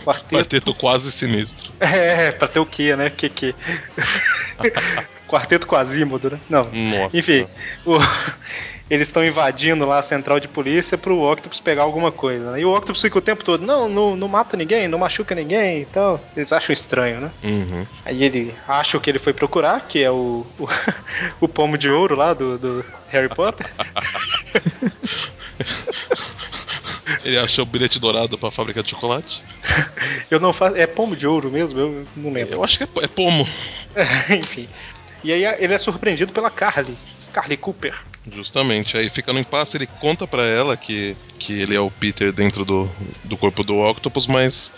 Quarteto, quarteto quase sinistro. É, pra ter o quê, né? Que que? quarteto quasímodo, né? Não. Nossa. Enfim, o eles estão invadindo lá a central de polícia pro Octopus pegar alguma coisa. Né? E o Octopus fica o tempo todo, não, não, não mata ninguém, não machuca ninguém e tal. Eles acham estranho, né? Uhum. Aí ele acha o que ele foi procurar, que é o, o, o pomo de ouro lá do, do Harry Potter. Ele achou o bilhete dourado pra fábrica de chocolate? eu não faço. É pomo de ouro mesmo? Eu não lembro. Eu acho que é, é pomo. Enfim. E aí ele é surpreendido pela Carly. Carly Cooper. Justamente, aí fica no impasse, ele conta para ela que, que ele é o Peter dentro do, do corpo do Octopus, mas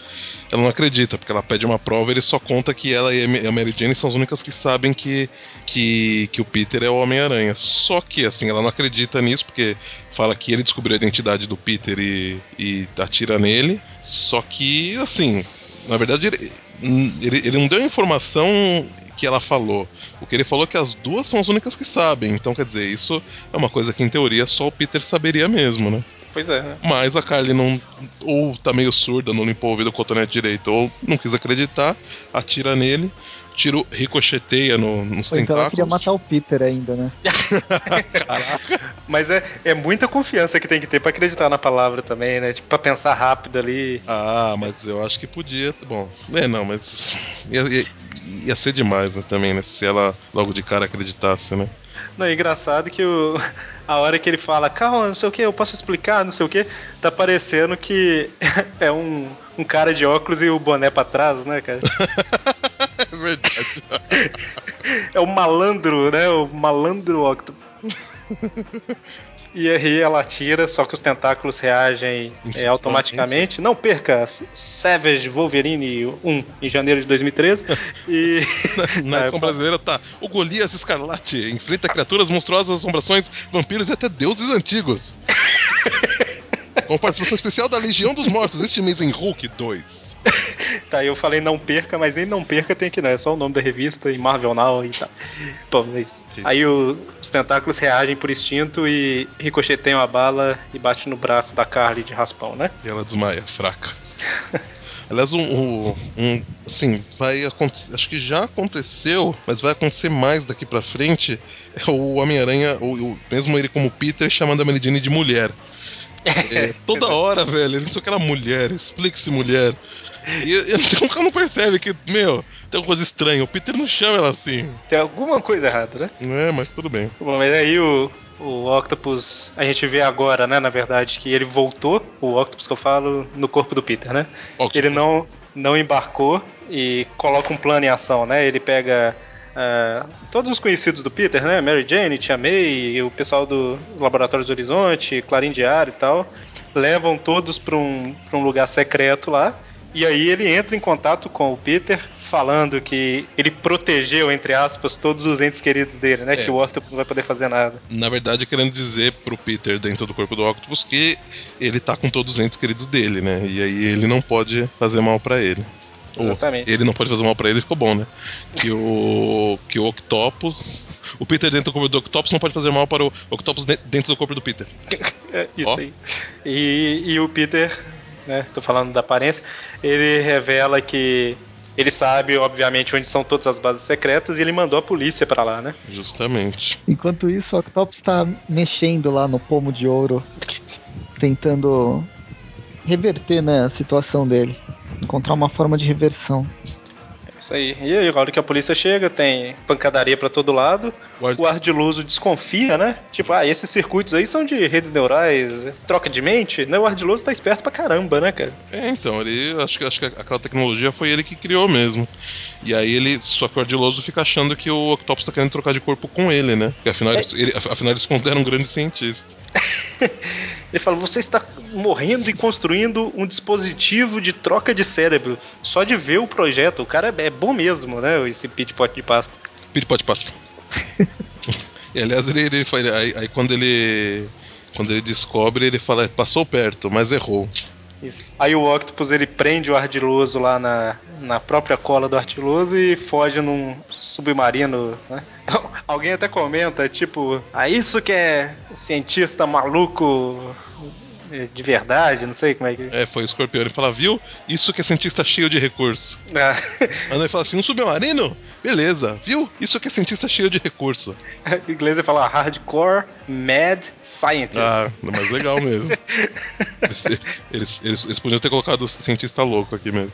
ela não acredita, porque ela pede uma prova ele só conta que ela e a Mary Jane são as únicas que sabem que, que, que o Peter é o Homem-Aranha. Só que, assim, ela não acredita nisso, porque fala que ele descobriu a identidade do Peter e, e atira nele. Só que, assim, na verdade, ele, ele, ele não deu a informação que ela falou. O que ele falou é que as duas são as únicas que sabem. Então, quer dizer, isso é uma coisa que em teoria só o Peter saberia mesmo, né? Pois é. Né? Mas a Carly não. Ou tá meio surda, não limpou o ouvido com o cotonete direito, ou não quis acreditar, atira nele tiro ricocheteia no, nos Ou tentáculos. Então ela queria matar o Peter ainda, né? Caraca. Mas é, é muita confiança que tem que ter pra acreditar na palavra também, né? Tipo, pra pensar rápido ali. Ah, mas eu acho que podia. Bom, é, não, mas. Ia, ia, ia ser demais né, também, né? Se ela logo de cara acreditasse, né? Não, é engraçado que o, a hora que ele fala, calma, não sei o que, eu posso explicar, não sei o que, tá parecendo que é um, um cara de óculos e o boné pra trás, né, cara? é verdade. é o malandro, né? O malandro Octopus. E aí ela tira, só que os tentáculos reagem é, automaticamente. Não perca Savage Wolverine 1 em janeiro de 2013. e. Na edição brasileira tá. O Golias Escarlate enfrenta criaturas monstruosas, assombrações, vampiros e até deuses antigos. Com participação especial da Legião dos Mortos, este mês em Hulk 2. tá, eu falei não perca, mas nem não perca tem que não. É só o nome da revista e Marvel Now e tal. Bom, é isso. Aí o, os tentáculos reagem por instinto e ricochetem a bala e bate no braço da Carly de raspão, né? E ela desmaia, fraca. Aliás, um, um, um, assim, vai acontecer. Acho que já aconteceu, mas vai acontecer mais daqui pra frente. É o Homem-Aranha, mesmo ele como Peter, chamando a Mary Jane de mulher. É, toda hora, velho, ele o que era mulher, explique-se mulher. E o cara não percebe que, meu, tem alguma coisa estranha. O Peter não chama ela assim. Tem alguma coisa errada, né? Não é, mas tudo bem. Bom, mas aí o, o Octopus, a gente vê agora, né, na verdade, que ele voltou, o Octopus que eu falo, no corpo do Peter, né? Octopus. Ele não, não embarcou e coloca um plano em ação, né? Ele pega Uh, todos os conhecidos do Peter, né? Mary Jane, Tia May, e o pessoal do Laboratório do Horizonte, Clarim Diário e tal, levam todos para um, um lugar secreto lá. E aí ele entra em contato com o Peter, falando que ele protegeu, entre aspas, todos os entes queridos dele, né? É. Que o Octopus não vai poder fazer nada. Na verdade, querendo dizer pro Peter, dentro do corpo do Octopus, que ele tá com todos os entes queridos dele, né? E aí ele não pode fazer mal para ele. Exatamente. Ele não pode fazer mal para ele, ficou bom, né? Que o que o Octopus, o Peter dentro do corpo do Octopus não pode fazer mal para o Octopus dentro do corpo do Peter. É, isso aí. E, e o Peter, né? Tô falando da aparência, ele revela que ele sabe, obviamente, onde são todas as bases secretas e ele mandou a polícia para lá, né? Justamente. Enquanto isso, o Octopus está mexendo lá no pomo de ouro, tentando reverter né, a situação dele. Encontrar uma forma de reversão. É isso aí. E aí, a hora que a polícia chega, tem pancadaria para todo lado. O ardiloso desconfia, né? Tipo, ah, esses circuitos aí são de redes neurais, troca de mente, né? O ardiloso tá esperto pra caramba, né, cara? É, então, ele acho que, acho que aquela tecnologia foi ele que criou mesmo. E aí ele, só que o ardiloso fica achando que o Octopus tá querendo trocar de corpo com ele, né? Porque afinal, é. ele, afinal eles consideram um grande cientista. ele fala: você está morrendo e construindo um dispositivo de troca de cérebro. Só de ver o projeto. O cara é, é bom mesmo, né? Esse pit pot de pasta. Pit pot de pasta. e aliás, ele, ele aí, aí quando ele. Quando ele descobre, ele fala, passou perto, mas errou. Isso. Aí o Octopus ele prende o ardiloso lá na, na própria cola do ardiloso e foge num submarino. Né? Alguém até comenta, tipo, ah, isso que é cientista maluco de verdade, não sei como é que. É, foi o escorpião. Ele fala, viu? Isso que é cientista cheio de recurso. Ah. Aí ele fala assim: um submarino? Beleza, viu? Isso que é cientista cheio de recurso. em inglês ele fala hardcore mad scientist. Ah, mas legal mesmo. eles, eles, eles, eles podiam ter colocado o cientista louco aqui mesmo.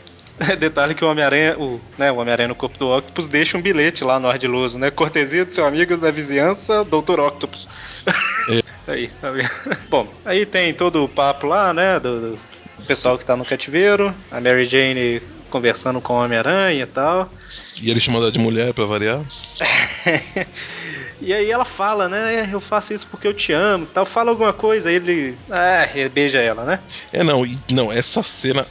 Detalhe que o Homem-Aranha, o, né, o Homem-Aranha no corpo do Octopus deixa um bilhete lá no Ardiloso, né? Cortesia do seu amigo da vizinhança, Dr. Octopus. É. aí, tá vendo? Bom, aí tem todo o papo lá, né? Do, do pessoal que tá no cativeiro, a Mary Jane conversando com o Homem-Aranha e tal. E ele chamando ela de mulher pra variar? E aí ela fala, né? Eu faço isso porque eu te amo tal. Fala alguma coisa, aí ele. Ah, ele beija ela, né? É, não, não, essa cena.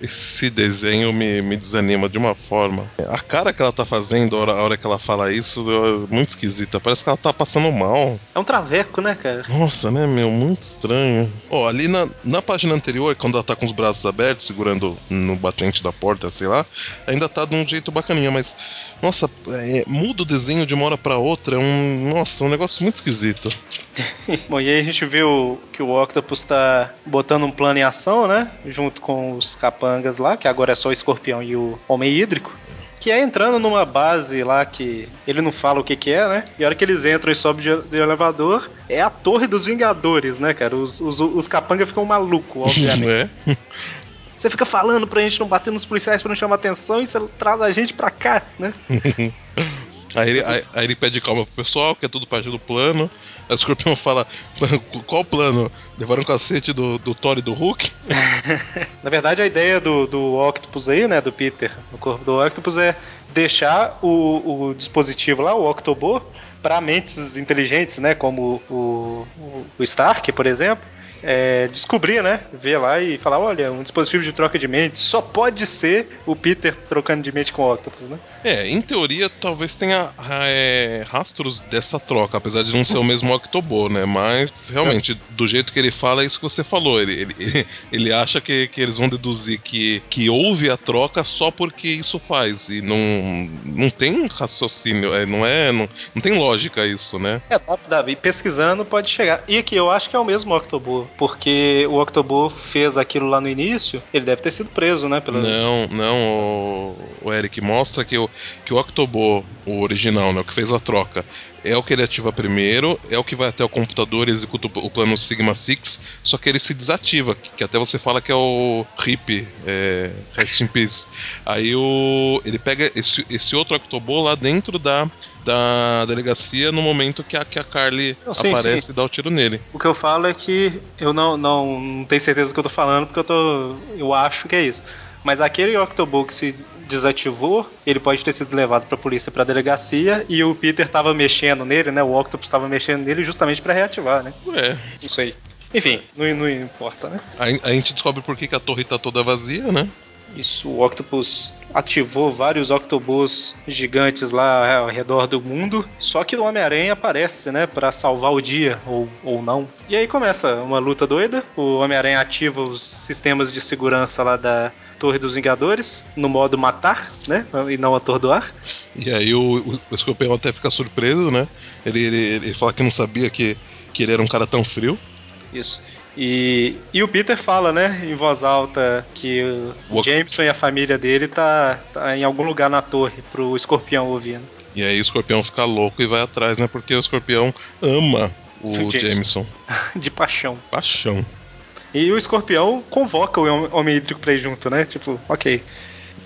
Esse desenho me, me desanima de uma forma. A cara que ela tá fazendo a hora, a hora que ela fala isso é muito esquisita. Parece que ela tá passando mal. É um traveco, né, cara? Nossa, né, meu? Muito estranho. Ó, oh, ali na, na página anterior, quando ela tá com os braços abertos, segurando no batente da porta, sei lá, ainda tá de um jeito bacaninha, mas. Nossa, é, muda o desenho de uma hora para outra. É um. Nossa, um negócio muito esquisito. Bom, e aí a gente viu que o Octopus tá botando um plano em ação, né? Junto com os capangas lá, que agora é só o escorpião e o homem hídrico. Que é entrando numa base lá que ele não fala o que, que é, né? E a hora que eles entram e sobem de, de elevador, é a torre dos Vingadores, né, cara? Os, os, os capangas ficam malucos, obviamente. é. Você fica falando pra gente não bater nos policiais pra não chamar atenção e você traz a gente pra cá, né? Aí ele, aí, aí ele pede calma pro pessoal, que é tudo parte do plano. Aí o escorpião fala: qual o plano? Levaram um cacete do, do Thor e do Hulk? Na verdade, a ideia do, do Octopus aí, né? Do Peter, no corpo do Octopus, é deixar o, o dispositivo lá, o Octobot, para mentes inteligentes, né, como o, o, o Stark, por exemplo, é, descobrir, né? Ver lá e falar: olha, um dispositivo de troca de mente só pode ser o Peter trocando de mente com o Octopus, né? É, em teoria, talvez tenha é, rastros dessa troca, apesar de não ser o mesmo Octobo, né? Mas, realmente, do jeito que ele fala, é isso que você falou. Ele, ele, ele acha que, que eles vão deduzir que, que houve a troca só porque isso faz. E não, não tem raciocínio, é, não é. Não, não tem lógica isso, né? É, Davi, pesquisando pode chegar. E aqui, eu acho que é o mesmo Octobo porque o Octobo fez aquilo lá no início, ele deve ter sido preso, né? Pelo... Não, não, o, o Eric mostra que o, que o Octobo, o original, né, o que fez a troca, é o que ele ativa primeiro, é o que vai até o computador e executa o plano Sigma Six, só que ele se desativa, que até você fala que é o RIP, é, Rest in Peace. Aí o, ele pega esse, esse outro Octobo lá dentro da da delegacia no momento que a, que a Carly não, sim, aparece sim. e dá o tiro nele. O que eu falo é que eu não, não, não tenho certeza do que eu tô falando, porque eu tô. Eu acho que é isso. Mas aquele Octobook se desativou, ele pode ter sido levado pra polícia pra delegacia e o Peter tava mexendo nele, né? O Octopus tava mexendo nele justamente para reativar, né? É. Não sei. Enfim, não, não importa, né? A, a gente descobre por que, que a torre tá toda vazia, né? Isso, o Octopus ativou vários Octobus gigantes lá ao redor do mundo. Só que o Homem-Aranha aparece, né, para salvar o dia, ou, ou não. E aí começa uma luta doida. O Homem-Aranha ativa os sistemas de segurança lá da Torre dos Vingadores, no modo matar, né, e não atordoar. E aí o, o, o Escorpião até fica surpreso, né? Ele, ele, ele fala que não sabia que, que ele era um cara tão frio. Isso. E, e o Peter fala, né, em voz alta, que o Jameson e a família dele tá, tá em algum lugar na torre pro escorpião ouvindo. E aí o escorpião fica louco e vai atrás, né? Porque o escorpião ama o, o Jameson. Jameson. De paixão. Paixão. E o escorpião convoca o homem hídrico pra ir junto, né? Tipo, ok.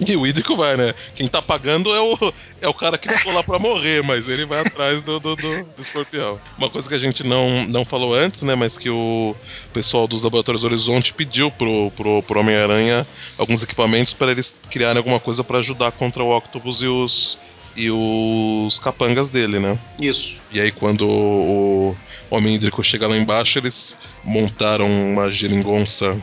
E o Hídrico vai, né? Quem tá pagando é o, é o cara que ficou lá pra morrer, mas ele vai atrás do, do, do, do, escorpião. Uma coisa que a gente não, não falou antes, né? Mas que o pessoal dos Laboratórios Horizonte pediu pro, pro, pro Homem-Aranha alguns equipamentos para eles criarem alguma coisa para ajudar contra o Octopus e os, e os capangas dele, né? Isso. E aí quando o Homem Hídrico chega lá embaixo, eles montaram uma geringonça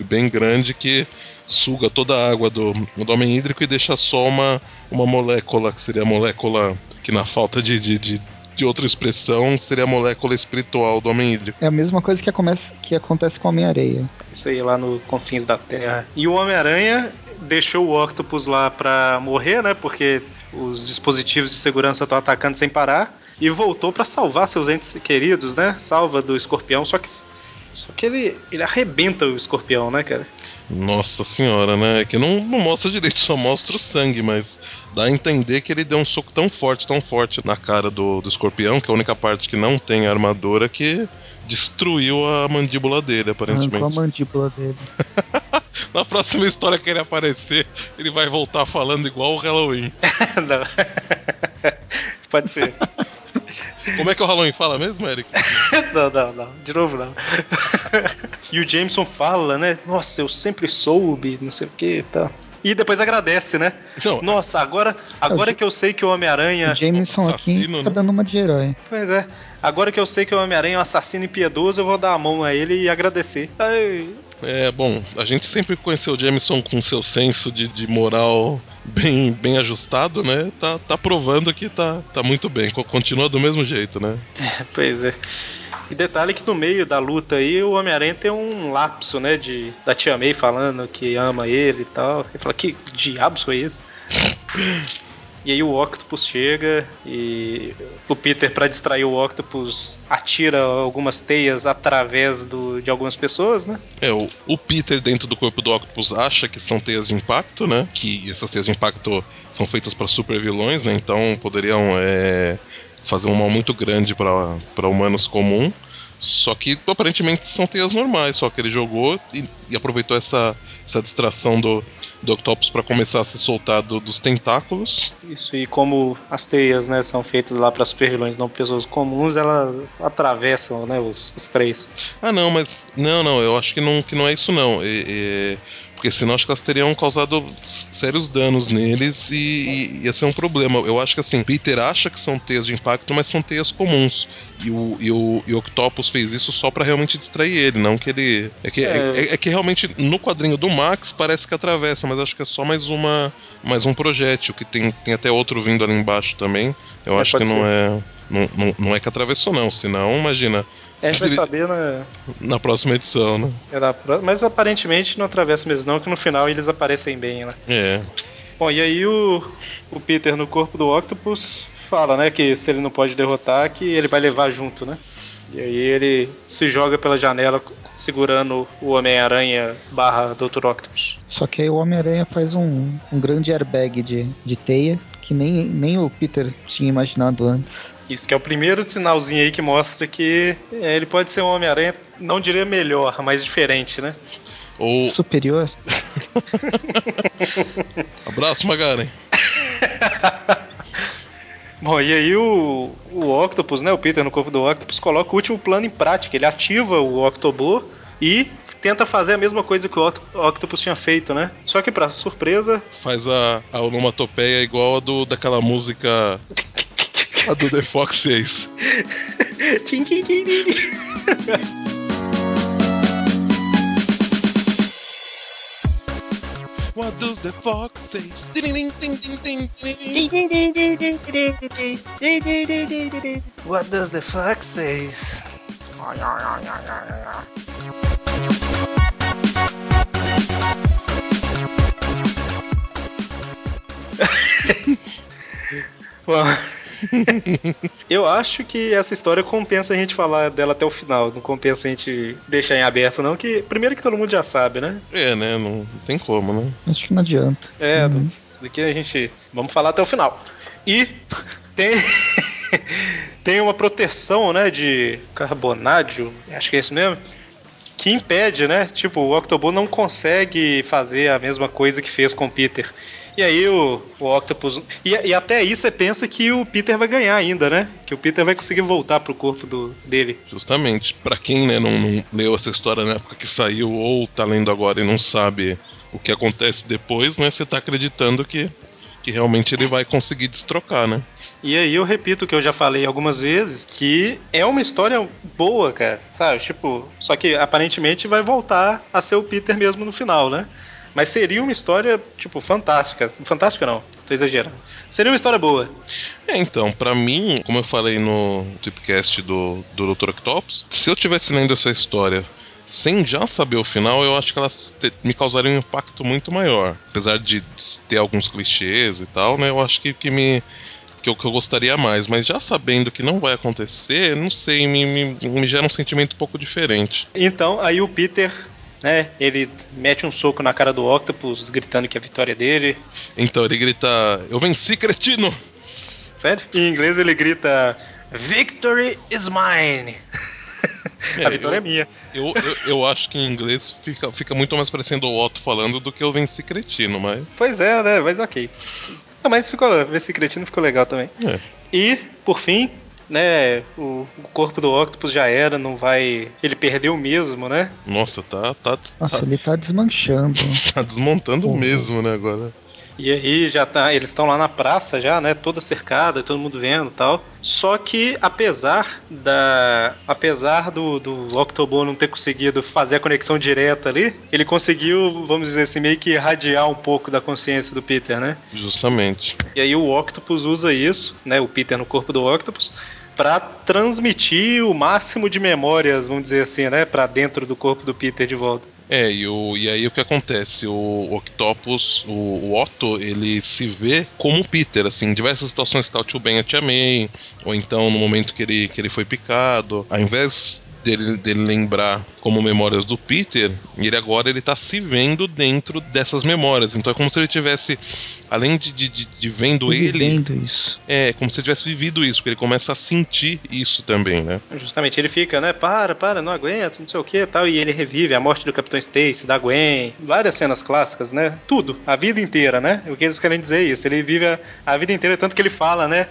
bem grande que suga toda a água do, do homem hídrico e deixa só uma, uma molécula, que seria a molécula que na falta de, de, de, de outra expressão seria a molécula espiritual do homem hídrico. É a mesma coisa que, acontece, que acontece com o Homem-Areia. Isso aí lá no confins da Terra. E o Homem-Aranha deixou o Octopus lá pra morrer, né? Porque os dispositivos de segurança estão atacando sem parar. E voltou para salvar seus entes queridos, né? Salva do escorpião, só que. Só que ele, ele arrebenta o escorpião, né, cara? Nossa senhora, né? É que não, não mostra direito, só mostra o sangue, mas dá a entender que ele deu um soco tão forte, tão forte na cara do, do escorpião, que é a única parte que não tem armadura, que destruiu a mandíbula dele, aparentemente. Arrancou a mandíbula dele. na próxima história que ele aparecer, ele vai voltar falando igual o Halloween. não. Pode ser. Como é que o Halloween fala mesmo, Eric? não, não, não. De novo não. e o Jameson fala, né? Nossa, eu sempre soube, não sei o que e tá. E depois agradece, né? Não, Nossa, agora, agora que eu sei que o Homem-Aranha. O Jameson aqui tá né? dando uma de herói. Pois é. Agora que eu sei que o Homem-Aranha é um assassino impiedoso, eu vou dar a mão a ele e agradecer. Ai. É, bom, a gente sempre conheceu o Jameson com seu senso de, de moral bem, bem ajustado, né? Tá, tá provando que tá, tá muito bem. Continua do mesmo jeito, né? pois é. E detalhe que no meio da luta aí o Homem-Aranha tem um lapso, né? De, da Tia May falando que ama ele e tal. Ele fala, que diabos foi isso? E aí o Octopus chega e o Peter, para distrair o Octopus, atira algumas teias através do, de algumas pessoas, né? É, o, o Peter dentro do corpo do Octopus acha que são teias de impacto, né? Que essas teias de impacto são feitas para super vilões, né? Então poderiam é, fazer um mal muito grande para humanos comum. Só que aparentemente são teias normais, só que ele jogou e, e aproveitou essa, essa distração do, do Octopus para começar a se soltar do, dos tentáculos. Isso, e como as teias né, são feitas lá para supervilões, não pessoas comuns, elas atravessam né, os, os, três. Ah, não, mas. Não, não, eu acho que não, que não é isso não. E, e, Porque senão acho que elas teriam causado sérios danos neles e, e ia ser um problema. Eu acho que assim, Peter acha que são teias de impacto, mas são teias comuns. E o, e o, e o Octopus fez isso só para realmente distrair ele, não que ele. É que, é. É, é que realmente no quadrinho do Max parece que atravessa, mas acho que é só mais uma mais um projétil, que tem, tem até outro vindo ali embaixo também. Eu é, acho que não é. Não, não, não é que atravessou, não, senão, imagina a gente vai saber na... na próxima edição, né? É na... Mas aparentemente não atravessa mesmo não, que no final eles aparecem bem, né? É. Bom, e aí o, o Peter no corpo do Octopus fala, né, que se ele não pode derrotar, que ele vai levar junto, né? E aí ele se joga pela janela segurando o Homem-Aranha barra Dr. Octopus. Só que aí o Homem-Aranha faz um, um grande airbag de, de teia que nem, nem o Peter tinha imaginado antes. Isso que é o primeiro sinalzinho aí que mostra que é, ele pode ser um Homem-Aranha, não diria melhor, mas diferente, né? Ou... Superior. Abraço, Magaren. Bom, e aí o, o Octopus, né? O Peter no corpo do Octopus coloca o último plano em prática. Ele ativa o Octobot e tenta fazer a mesma coisa que o Octopus tinha feito, né? Só que pra surpresa. Faz a, a onomatopeia igual a do, daquela música a do The Fox 6. tchim, tchim, tchim, What does the fox say? What does the fox say? well, eu acho que essa história compensa a gente falar dela até o final. Não compensa a gente deixar em aberto, não. Que primeiro que todo mundo já sabe, né? É, né? Não tem como, né? Acho que não adianta. É, uhum. daqui a gente. Vamos falar até o final. E tem. tem uma proteção, né? De carbonádio, acho que é isso mesmo que impede, né? Tipo, o Octobot não consegue fazer a mesma coisa que fez com o Peter. E aí o, o Octopus. E, e, até aí você pensa que o Peter vai ganhar ainda, né? Que o Peter vai conseguir voltar pro corpo do, dele. Justamente. para quem né, não, não, leu essa história na época que saiu ou tá lendo agora e não sabe o que acontece depois, né? Você tá acreditando que que realmente ele vai conseguir destrocar, né? E aí eu repito o que eu já falei algumas vezes, que é uma história boa, cara, sabe? Tipo, só que aparentemente vai voltar a ser o Peter mesmo no final, né? Mas seria uma história, tipo, fantástica. Fantástica não, tô exagerando. Seria uma história boa. É, então, para mim, como eu falei no tipcast do, do Dr. Octopus, se eu tivesse lendo essa história sem já saber o final, eu acho que elas te, me causariam um impacto muito maior. Apesar de ter alguns clichês e tal, né? Eu acho que, que me. Que eu, que eu gostaria mais, mas já sabendo que não vai acontecer, não sei, me, me, me gera um sentimento um pouco diferente. Então, aí o Peter né? Ele mete um soco na cara do Octopus, gritando que é a vitória dele. Então ele grita: Eu venci, cretino! Sério? Em inglês ele grita: Victory is mine! É, a vitória eu, é minha. Eu, eu, eu, acho que em inglês fica, fica muito mais parecendo o Otto falando do que eu venci cretino, mas. Pois é, né? Mas ok. Não, mas ficou, venci cretino ficou legal também. É. E, por fim, né, o, o, corpo do Octopus já era, não vai. Ele perdeu mesmo, né? Nossa, tá. tá Nossa, tá, ele tá desmanchando. tá desmontando uhum. mesmo, né, agora. E aí já tá, eles estão lá na praça já, né, toda cercada, todo mundo vendo, tal. Só que apesar da apesar do do Octobot não ter conseguido fazer a conexão direta ali, ele conseguiu, vamos dizer assim, meio que irradiar um pouco da consciência do Peter, né? Justamente. E aí o Octopus usa isso, né, o Peter no corpo do Octopus para transmitir o máximo de memórias, vamos dizer assim, né, para dentro do corpo do Peter de volta. É, e, o, e aí o que acontece? O Octopus, o, o Otto, ele se vê como Peter, assim, em diversas situações que tá o tio Ben a tia May, ou então no momento que ele, que ele foi picado. Ao invés dele, dele lembrar como memórias do Peter, ele agora ele tá se vendo dentro dessas memórias. Então é como se ele tivesse, além de, de, de vendo Vivendo ele. Isso. É, como se ele tivesse vivido isso, porque ele começa a sentir isso também, né? Justamente, ele fica, né? Para, para, não aguento, não sei o que tal. E ele revive a morte do Capitão Stacy, da Gwen, várias cenas clássicas, né? Tudo, a vida inteira, né? O que eles querem dizer é isso. Ele vive a, a vida inteira, tanto que ele fala, né?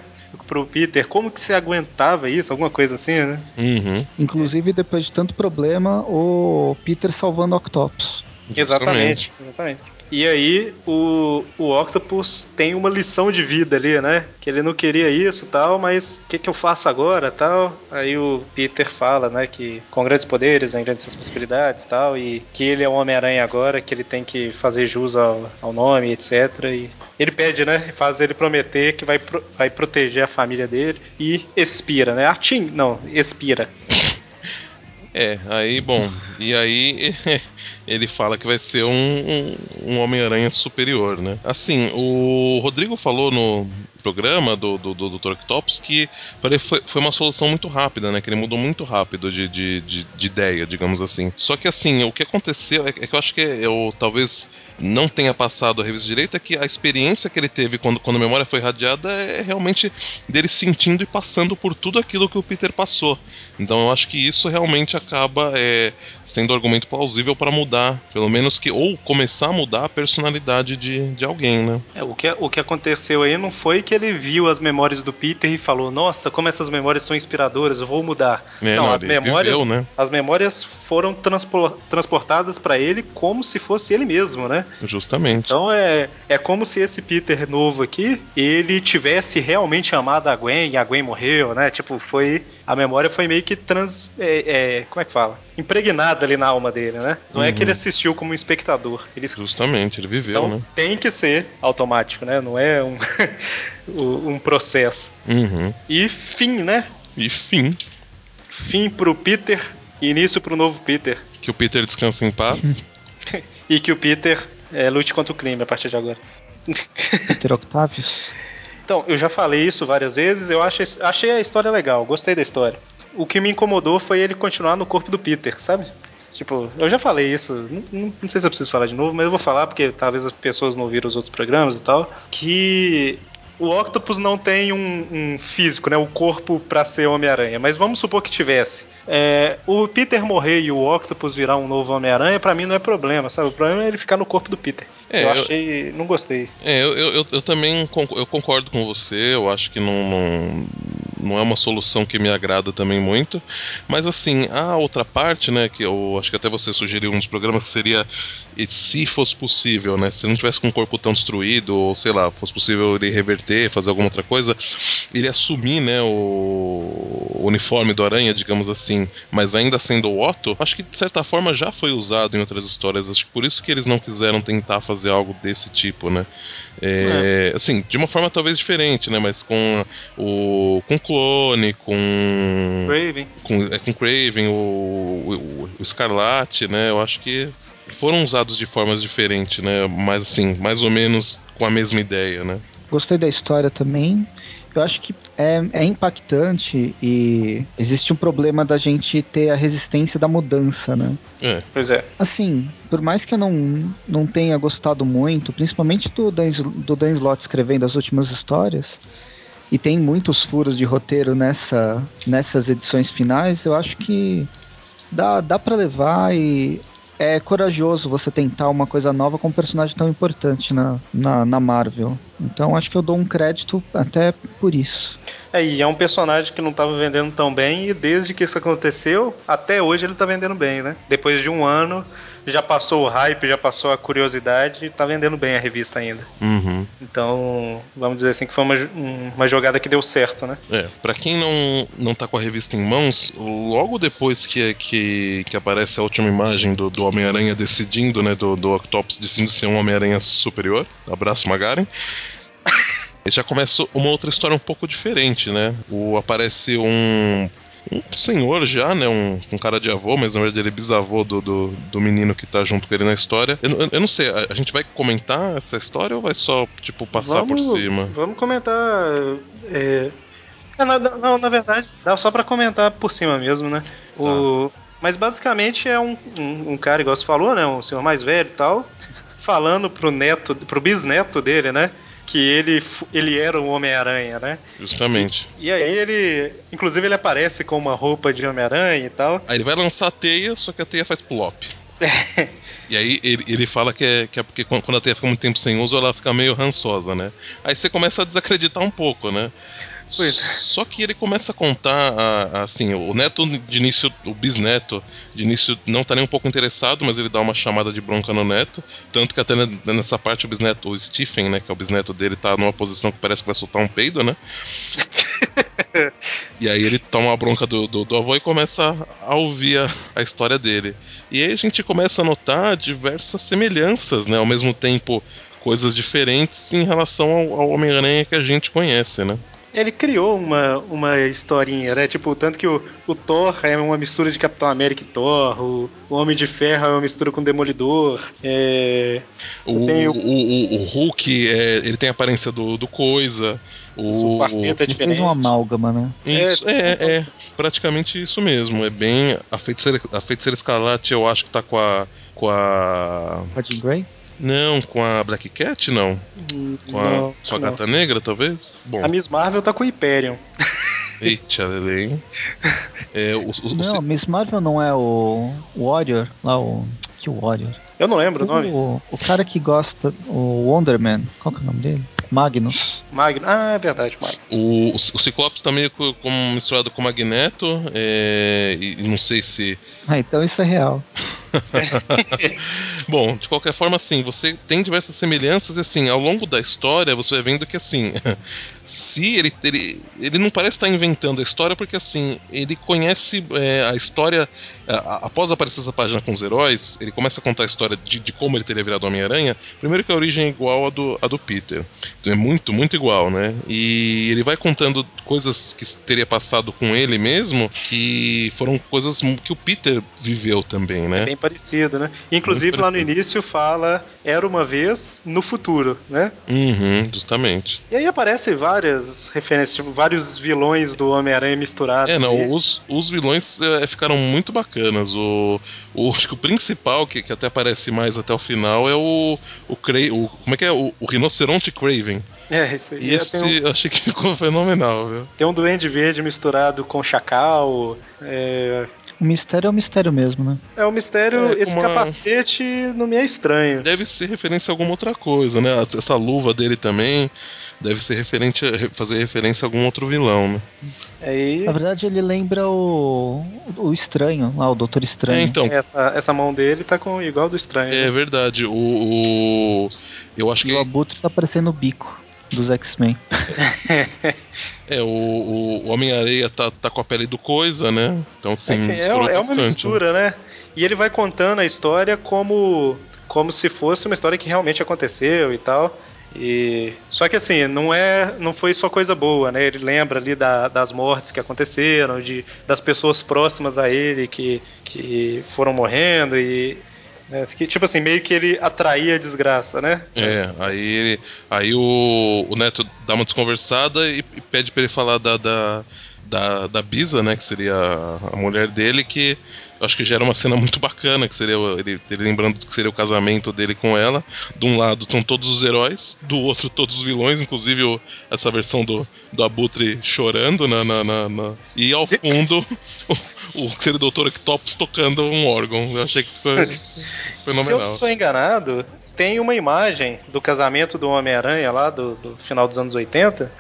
Pro Peter, como que você aguentava isso? Alguma coisa assim, né? Uhum. Inclusive, depois de tanto problema, o Peter salvando o Octopus. Exatamente, exatamente. E aí o, o Octopus tem uma lição de vida ali, né? Que ele não queria isso tal, mas o que, que eu faço agora tal? Aí o Peter fala, né, que com grandes poderes vem grandes responsabilidades tal, e que ele é o Homem-Aranha agora, que ele tem que fazer jus ao, ao nome, etc. E ele pede, né? Faz ele prometer que vai, pro, vai proteger a família dele e expira, né? Artim, não, expira. É, aí, bom, e aí ele fala que vai ser um, um, um Homem-Aranha superior, né? Assim, o Rodrigo falou no programa do, do, do Dr. Octopus que foi, foi uma solução muito rápida, né? Que ele mudou muito rápido de, de, de, de ideia, digamos assim. Só que assim, o que aconteceu é, é que eu acho que eu talvez não tenha passado a revista direito é que a experiência que ele teve quando, quando a memória foi radiada é realmente dele sentindo e passando por tudo aquilo que o Peter passou. Então eu acho que isso realmente acaba é, sendo argumento plausível para mudar, pelo menos que, ou começar a mudar a personalidade de, de alguém, né? É, o, que, o que aconteceu aí não foi que ele viu as memórias do Peter e falou, nossa, como essas memórias são inspiradoras, eu vou mudar. É, não, não, as memórias, viveu, né? as memórias foram transportadas para ele como se fosse ele mesmo, né? Justamente. Então é, é como se esse Peter novo aqui, ele tivesse realmente amado a Gwen e a Gwen morreu, né? Tipo, foi. A memória foi meio que trans. É, é, como é que fala? Impregnada ali na alma dele, né? Não uhum. é que ele uhum. assistiu como um espectador. Ele... Justamente, ele viveu, então, né? Tem que ser automático, né? Não é um, um processo. Uhum. E fim, né? E fim. Fim pro Peter, início pro novo Peter. Que o Peter descanse em paz. e que o Peter é, lute contra o crime a partir de agora. Peter Octavius. Então, eu já falei isso várias vezes, eu achei, achei a história legal, gostei da história. O que me incomodou foi ele continuar no corpo do Peter, sabe? Tipo, eu já falei isso, não, não, sei se eu preciso falar de novo, mas eu vou falar porque talvez as pessoas não ouviram os outros programas e tal. Que o Octopus não tem um, um físico, né? O corpo para ser Homem-Aranha. Mas vamos supor que tivesse. É, o Peter morrer e o Octopus virar um novo Homem-Aranha, para mim não é problema, sabe? O problema é ele ficar no corpo do Peter. É, eu achei. Eu, não gostei. É, eu, eu, eu, também eu concordo com você, eu acho que não, não, não é uma solução que me agrada também muito. Mas assim, a outra parte, né, que eu acho que até você sugeriu uns programas que seria se fosse possível, né? Se não tivesse com o corpo tão destruído, ou sei lá, fosse possível ele reverter, fazer alguma outra coisa, ele assumir, né, o uniforme do Aranha, digamos assim, mas ainda sendo o Otto, acho que de certa forma já foi usado em outras histórias. Acho que por isso que eles não quiseram tentar fazer algo desse tipo, né? É, é. Assim, de uma forma talvez diferente, né? Mas com o com clone, com Craven, com, é, com Craven, o, o, o Escarlate, né? Eu acho que foram usados de formas diferentes, né? Mas assim, mais ou menos com a mesma ideia, né? Gostei da história também. Eu acho que é, é, impactante e existe um problema da gente ter a resistência da mudança, né? É. Pois é. Assim, por mais que eu não, não tenha gostado muito, principalmente do Dan, do Dan Slott escrevendo as últimas histórias, e tem muitos furos de roteiro nessa, nessas edições finais, eu acho que dá, dá para levar e é corajoso você tentar uma coisa nova com um personagem tão importante na, na, na Marvel. Então acho que eu dou um crédito até por isso. É, e é um personagem que não estava vendendo tão bem, e desde que isso aconteceu, até hoje ele está vendendo bem, né? Depois de um ano, já passou o hype, já passou a curiosidade e tá vendendo bem a revista ainda. Uhum. Então, vamos dizer assim que foi uma, uma jogada que deu certo, né? É, pra quem não, não tá com a revista em mãos, logo depois que, que, que aparece a última imagem do, do Homem-Aranha decidindo, né, do, do Octopus decidindo ser um Homem-Aranha superior, abraço Magaren. já começa uma outra história um pouco diferente, né? O, aparece um um senhor já, né? Um, um, cara de avô, mas na verdade ele é bisavô do, do, do menino que tá junto com ele na história. Eu, eu, eu não sei, a, a, gente vai comentar essa história ou vai só, tipo, passar vamos, por cima? Vamos comentar. É... É, na, não, na verdade, dá só para comentar por cima mesmo, né? O, tá. Mas basicamente é um, um, um, cara, igual você falou, né? Um senhor mais velho e tal, falando pro neto, pro bisneto dele, né? Que ele, ele era o Homem-Aranha, né? Justamente. E, e, aí ele. Inclusive ele aparece com uma roupa de Homem-Aranha e tal. Aí ele vai lançar a teia, só que a teia faz plop. e aí ele, ele fala que é, que é porque quando a teia fica muito tempo sem uso, ela fica meio rançosa, né? Aí você começa a desacreditar um pouco, né? Só que ele começa a contar, a, a, assim, o neto de início, o bisneto de início não tá nem um pouco interessado, mas ele dá uma chamada de bronca no neto. Tanto que até nessa parte o bisneto, o Stephen, né, que é o bisneto dele, tá numa posição que parece que vai soltar um peido, né? e aí ele toma a bronca do, do, do, avô e começa a ouvir a, a, história dele. E aí a gente começa a notar diversas semelhanças, né? Ao mesmo tempo, coisas diferentes em relação ao, ao Homem-Aranha que a gente conhece, né? Ele criou uma, uma historinha, né? Tipo, tanto que o, o Thor é uma mistura de Capitão América e Thor, o, o Homem de Ferro é uma mistura com Demolidor. É, o, o... O, o, Hulk, é, ele tem a aparência do, do Coisa. O, quarteto é diferente. Fez uma amálgama, né? Isso, é, é, é, praticamente isso mesmo. É bem. A feiticeira, a feiticeira Escarlate eu acho que tá com a. Com a. Com a Jean Grey? Não, com a Black Cat, não. Hum, com a, com a Gata Negra, talvez? Bom. A Miss Marvel tá com o Hyperion. Eita, Lele. É, o, o, não, o, Miss Marvel não é o Warrior, lá o. Que Warrior? Eu não lembro o, o nome. O, cara que gosta, o Wonderman, qual que é o nome dele? Magnus. Magnus. Ah, é verdade, Magnus. O, o, Ciclopes tá meio como misturado com o Magneto. É, e não sei se. Ah, então isso é real. Bom, de qualquer forma, assim, você tem diversas semelhanças e assim, ao longo da história você vai vendo que assim, se ele, ele, ele não parece estar inventando a história porque assim, ele conhece é, a história após aparecer essa página com os heróis, ele começa a contar a história de, de como ele teria virado Homem-Aranha. Primeiro que a origem é igual à do, à do Peter. É muito, muito igual, né? E ele vai contando coisas que teria passado com ele mesmo, que foram coisas que o Peter viveu também, né? É bem parecido, né? Inclusive lá no início fala era uma vez no futuro, né? Uhum, justamente. E aí aparecem várias referências, tipo, vários vilões do Homem-Aranha misturados. É, não, os, os vilões é, ficaram muito bacanas. O, o, acho que o principal, que, que até aparece mais até o final, é o. o, Cra o como é que é? O, o Rinoceronte Craven. É, isso aí. E esse um... eu achei que ficou fenomenal, viu? Tem um Duende Verde misturado com Chacal. É, o mistério é o mistério mesmo, né? É o mistério. É, esse uma... capacete não me é estranho. Deve ser referência a alguma outra coisa, né? Essa luva dele também deve ser referente a, fazer referência a algum outro vilão, né? Aí... Na verdade, ele lembra o, o Estranho, lá, o Doutor Estranho. É, então. Essa, essa mão dele tá com igual do Estranho. É né? verdade. O, o, Eu acho e que. O Abutre tá parecendo o bico dos X-Men. é, o, o Homem-Areia tá, tá com a pele do Coisa, né? Então, sim, é, é, é uma mistura, né? E ele vai contando a história como, como se fosse uma história que realmente aconteceu e tal. E só que assim, não é, não foi só coisa boa, né? Ele lembra ali da, das mortes que aconteceram, de das pessoas próximas a ele que, que foram morrendo e né? Tipo assim, meio que ele atraía a desgraça, né? É, aí, ele, aí o, o Neto dá uma desconversada e, e pede para ele falar da, da, da, da Bisa, né? Que seria a mulher dele, que acho que gera uma cena muito bacana, que seria ele, ele, lembrando que seria o casamento dele com ela. De um lado estão todos os heróis, do outro todos os vilões, inclusive o, essa versão do, do Abutre chorando na, na, na, na e ao fundo o, o que seria o Dr. Octopus tocando um órgão. Eu achei que ficou fenomenal. Se eu estou enganado, tem uma imagem do casamento do Homem-Aranha lá do, do final dos anos 80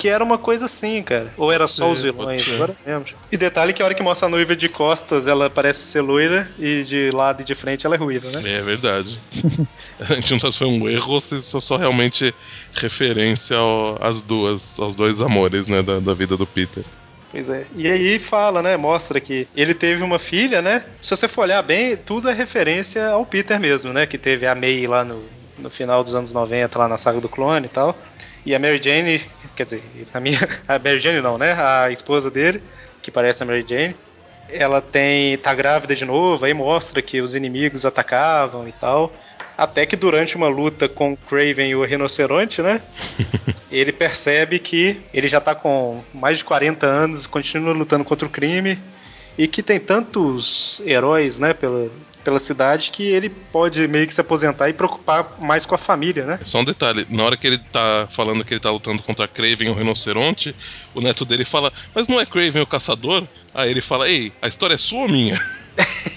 que era uma coisa assim, cara. Ou era só os vilões, agora lembro. E detalhe que a hora que mostra a noiva de costas, ela parece ser loira e de lado e de frente ela é ruída, né? É verdade. a gente não sabe se foi um erro ou se só, só realmente referência ao, às duas, aos dois amores, né, da, da vida do Peter. Pois é. E aí fala, né? Mostra que ele teve uma filha, né? Se você for olhar bem, tudo é referência ao Peter mesmo, né? Que teve a May lá no, no final dos anos 90, lá na saga do clone e tal. E a Mary Jane, quer dizer, a minha. A Mary Jane não, né? A esposa dele, que parece a Mary Jane. Ela tem. tá grávida de novo, aí mostra que os inimigos atacavam e tal. Até que durante uma luta com Craven e o rinoceronte, né? ele percebe que ele já tá com mais de 40 anos, continua lutando contra o crime. E que tem tantos heróis, né, pela, pela cidade que ele pode meio que se aposentar e preocupar mais com a família, né? Só um detalhe, na hora que ele tá falando que ele tá lutando contra Craven o rinoceronte, o neto dele fala, mas não é Craven o caçador? Aí ele fala, ei, a história é sua ou minha?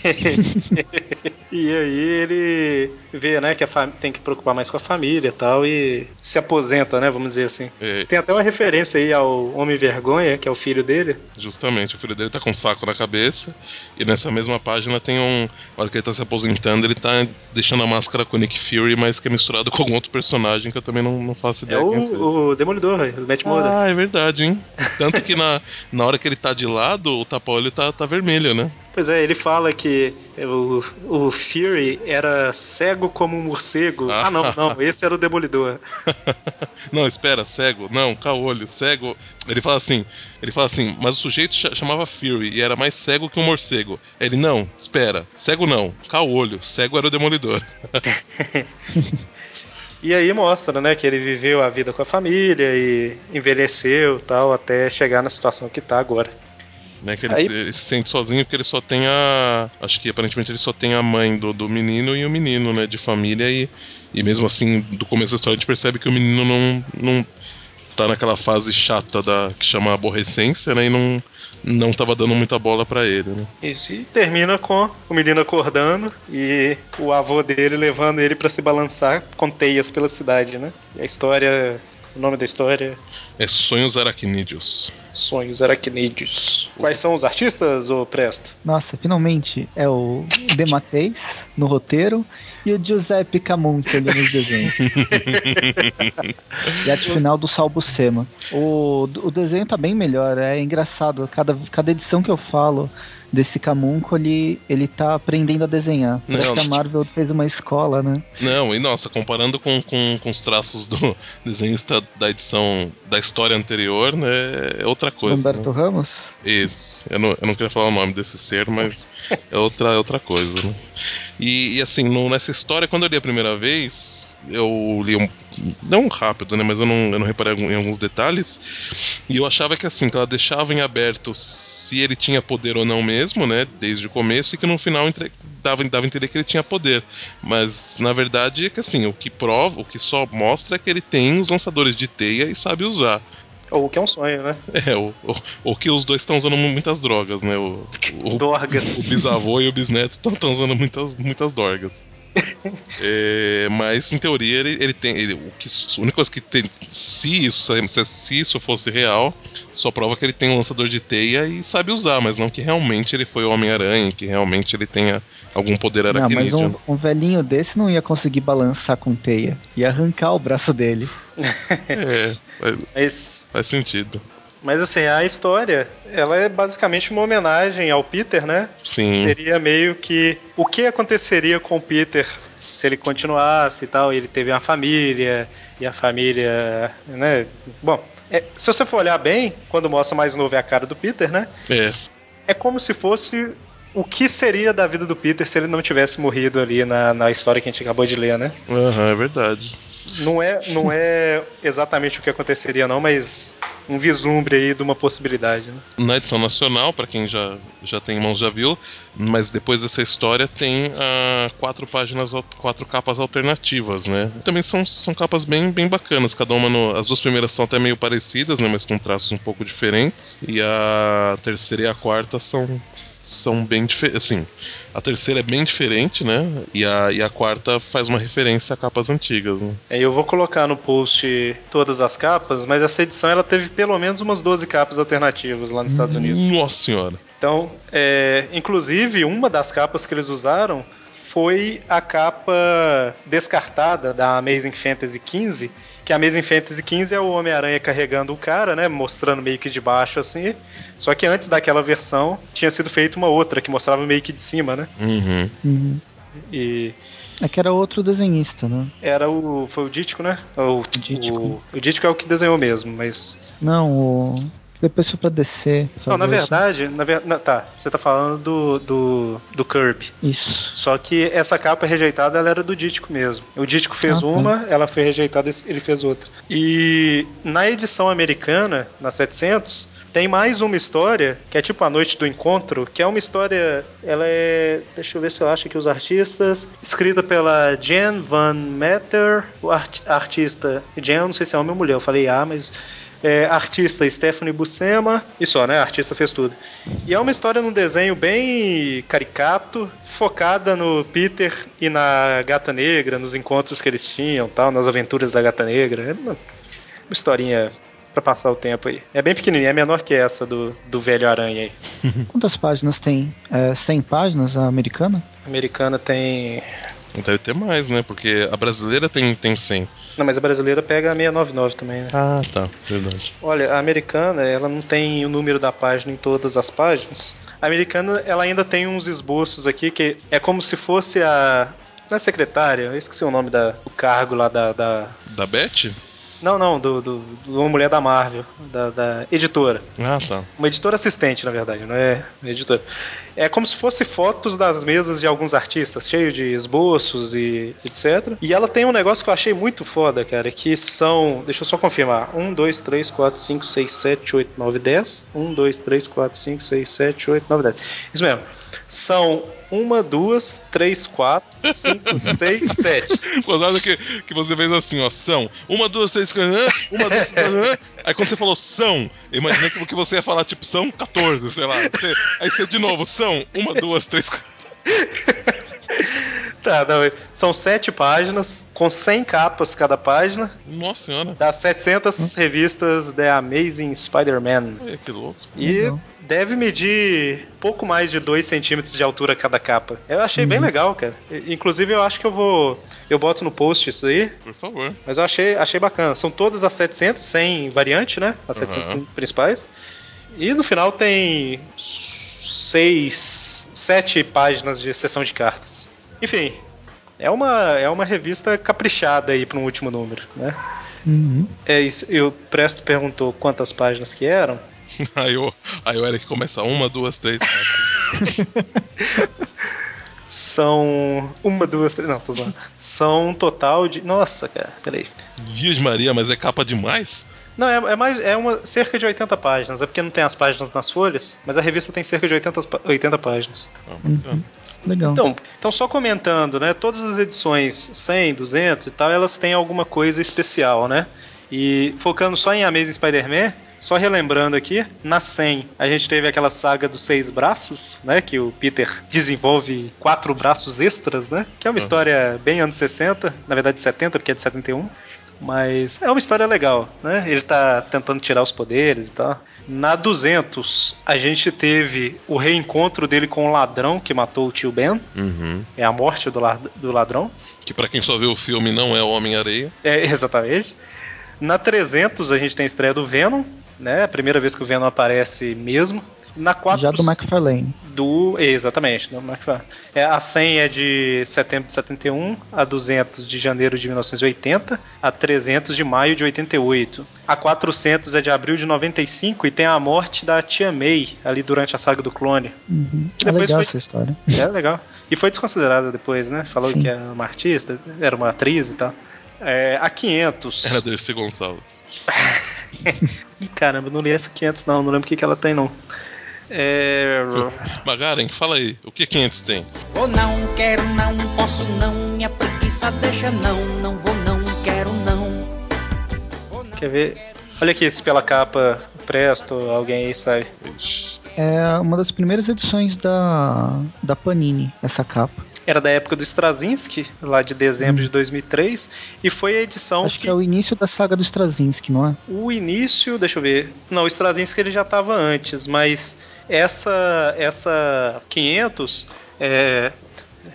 e aí ele vê, né, que tem que preocupar mais com a família e tal, e se aposenta, né, vamos dizer assim. É. Tem até uma referência aí ao Homem Vergonha, que é o filho dele. Justamente, o filho dele tá com um saco na cabeça, e nessa mesma página tem um. Na hora que ele tá se aposentando, ele tá deixando a máscara com o Nick Fury, mas que é misturado com algum outro personagem que eu também não, não faço ideia. É o, o Demolidor, o Matt Murdock. Ah, é verdade, hein? Tanto que na, na hora que ele tá de lado, o tapa-olho tá, tá vermelho, né? Pois é, ele fala que o, o Fury era cego como um morcego. Ah, ah não, não, esse era o Demolidor. não, espera, cego. Não, caolho, cego. Ele fala assim, ele fala assim, mas o sujeito chamava Fury e era mais cego que um morcego. Ele, não, espera, cego não, caolho, cego era o Demolidor. E aí mostra, né, que ele viveu a vida com a família e envelheceu tal, até chegar na situação que tá agora. Né, que ele, Aí... se, ele, se, sente sozinho porque ele só tem a. Acho que aparentemente ele só tem a mãe do, do menino e o menino, né? De família. E, e mesmo assim, do começo da história, a gente percebe que o menino não, não tá naquela fase chata da que chama aborrecência, né? E não, não tava dando muita bola para ele, né? Isso, e termina com o menino acordando e o avô dele levando ele para se balançar com teias pela cidade, né? E a história o nome da história é Sonhos Aracnídeos. Sonhos Aracnídeos. Quais são os artistas, ou Presto? Nossa, finalmente é o Dematês no roteiro e o Giuseppe Camonte ali nos desenhos. e a final do Sal Buscema. O, o desenho tá bem melhor, é engraçado. Cada, cada edição que eu falo, desse Camunco, ele, ele tá aprendendo a desenhar. Parece não, que a Marvel fez uma escola, né? Não, e nossa, comparando com, com, com os traços do desenhista da edição da história anterior, né? É outra coisa. Humberto né? Ramos? Isso. Eu não, eu não queria falar o nome desse ser, mas é outra, é outra coisa, né? E, e assim, no, nessa história, quando eu li a primeira vez, eu li um. Não rápido, né? Mas eu não, eu não reparei em alguns detalhes. E eu achava que assim, que ela deixava em aberto se ele tinha poder ou não mesmo, né? Desde o começo, e que no final entre, dava, dava a entender que ele tinha poder. Mas na verdade é que assim, o que prova, o que só mostra é que ele tem os lançadores de teia e sabe usar. Ou que é um sonho, né? É, ou, ou, que os dois estão usando muitas drogas, né? O, o, dorgas. O bisavô e o bisneto estão usando muitas, muitas dorgas é, mas em teoria ele, ele tem. Ele, o que, a única coisa que tem. Se isso, se isso fosse real, só prova que ele tem um lançador de teia e sabe usar, mas não que realmente ele foi o Homem-Aranha, que realmente ele tenha algum poder aracnídeo. Não, mas um, um, velhinho desse não ia conseguir balançar com teia. Ia arrancar o braço dele. é, faz, faz sentido. Mas assim, a história, ela é basicamente uma homenagem ao Peter, né? Sim. Seria meio que o que aconteceria com o Peter se ele continuasse e tal, ele teve uma família, e a família, né? Bom, é, se você for olhar bem, quando mostra mais novo é a cara do Peter, né? É. É como se fosse o que seria da vida do Peter se ele não tivesse morrido ali na, na história que a gente acabou de ler, né? Aham, uhum, é verdade. Não é, não é exatamente o que aconteceria, não, mas um vislumbre aí de uma possibilidade. Né? Na edição nacional, para quem já, já tem mãos já viu, mas depois dessa história tem uh, quatro páginas, quatro capas alternativas, né? Também são, são capas bem, bem bacanas, cada uma no, as duas primeiras são até meio parecidas, né? Mas com traços um pouco diferentes. E a terceira e a quarta são são bem diferentes. Assim, a terceira é bem diferente, né? E a, e a quarta faz uma referência a capas antigas, né? É, eu vou colocar no post todas as capas, mas essa edição ela teve pelo menos umas 12 capas alternativas lá nos Estados Unidos. Nossa senhora! Então, é, inclusive, uma das capas que eles usaram foi a capa descartada da Amazing Fantasy XV, que a Amazing Fantasy XV é o Homem-Aranha carregando o cara, né, mostrando meio que de baixo assim. Só que antes daquela versão tinha sido feita uma outra que mostrava meio que de cima, né? Uhum. uhum. E é que era outro desenhista, né? Era o. Foi o Dítico, né? O Dítico. O, o Dítico é o que desenhou mesmo, mas. Não, o. Depois foi pra descer. Não, na verdade, na ver... tá, você tá falando do, do, do Kirby. Isso. Só que essa capa rejeitada, ela era do Dítico mesmo. O Dítico fez ah, uma, tá. ela foi rejeitada, ele fez outra. E na edição americana, na 700, tem mais uma história, que é tipo a Noite do Encontro, que é uma história. Ela é. Deixa eu ver se eu acho aqui os artistas. Escrita pela Jen Van Meter, o art, artista. Jen, não sei se é homem ou mulher, eu falei ah, mas É, artista Stephanie Buscema, e só, né? A artista fez tudo. E é uma história num desenho bem caricato, focada no Peter e na Gata Negra, nos encontros que eles tinham, tal, nas aventuras da Gata Negra. É uma, uma historinha para passar o tempo aí. É bem pequenininha, é menor que essa do, do velho aranha aí. Quantas páginas tem? É, 100 páginas a americana? A americana tem Deve ter mais, né? Porque a brasileira tem, tem 100. Não, mas a brasileira pega a 699 também, né? Ah, tá. Verdade. Olha, a americana, ela não tem o número da página em todas as páginas. A americana, ela ainda tem uns esboços aqui que é como se fosse a. Não é secretária? Eu esqueci o nome da, do cargo lá da. Da, da Beth? Não, não, do, do, do uma mulher da Marvel, da, da, editora. Ah, tá. Uma editora assistente, na verdade, não é editora. É como se fosse fotos das mesas de alguns artistas, cheio de esboços e etc. E ela tem um negócio que eu achei muito foda, cara, que são. Deixa eu só confirmar. 1, 2, 3, 4, 5, 6, 7, 8, 9, 10. 1, 2, 3, 4, 5, 6, 7, 8, 9, 10. Isso mesmo. São uma, duas, três, quatro, cinco, seis, sete. Gozado que, que você fez assim, ó, são uma, duas, três, uma, duas, três, aí quando você falou são, eu imaginei que você ia falar tipo são 14, sei lá. Você, aí você de novo, são uma, duas, três, quatro. Tá, não, são sete páginas, com 100 capas cada página. Nossa senhora. Das 700 hum? revistas The Amazing Spider-Man. Que louco. E uhum. deve medir pouco mais de 2 centímetros de altura cada capa. Eu achei uhum. bem legal, cara. Inclusive, eu acho que eu vou. Eu boto no post isso aí. Por favor. Mas eu achei, achei bacana. São todas as 700, sem variante, né? As 700 uhum. principais. E no final tem. Seis. Sete páginas de sessão de cartas. Enfim, é uma, é uma revista caprichada aí para um último número, né? Uhum. É isso. E o Presto perguntou quantas páginas que eram. aí, o, aí o Eric começa uma, duas, três, quatro. São uma, duas, três. Não, tô zoando. São um total de. Nossa, cara, peraí. Vias Maria, mas é capa demais? Não, é, é, mais, é uma, cerca de 80 páginas. É porque não tem as páginas nas folhas, mas a revista tem cerca de 80, 80 páginas. Ah, uhum. Legal. Então, então, só comentando, né? Todas as edições 100, 200 e tal, elas têm alguma coisa especial, né? E focando só em Amazing Spider-Man, só relembrando aqui, na 100 a gente teve aquela saga dos seis braços, né? Que o Peter desenvolve quatro braços extras, né? Que é uma uhum. história bem anos 60, na verdade 70, porque é de 71. Mas é uma história legal, né? Ele tá tentando tirar os poderes e tal. Na 200, a gente teve o reencontro dele com o ladrão que matou o tio Ben. Uhum. É a morte do, do ladrão. Que para quem só viu o filme não é o Homem-Areia. É, exatamente. Na 300, a gente tem a estreia do Venom, né? A primeira vez que o Venom aparece mesmo. Na 4... Já do McFarlane. Do, exatamente, do McFarlane. É, a 100 é de setembro de 71, a 200 de janeiro de 1980, a 300 de maio de 88. A 400 é de abril de 95 e tem a morte da tia May ali durante a saga do clone. Uhum. É legal foi... essa história. É legal. E foi desconsiderada depois, né? Falou Sim. que era uma artista, era uma atriz e tal. É, a 500. Era Dercy Gonçalves. Caramba, não li essa 500 não, não lembro o que, que ela tem não. É... Magaren, fala aí, o que 500 tem? Vou não, quero não, posso não, minha preguiça deixa não, não vou não, quero não. Quer ver? Olha aqui, se pela capa presto, alguém aí sai. É uma das primeiras edições da, da Panini, essa capa. Era da época do Straczynski, lá de dezembro hum. de 2003, e foi a edição Acho que... que... é o início da saga do Straczynski, não é? O início, deixa eu ver. Não, o Straczynski ele já estava antes, mas essa essa 500 é,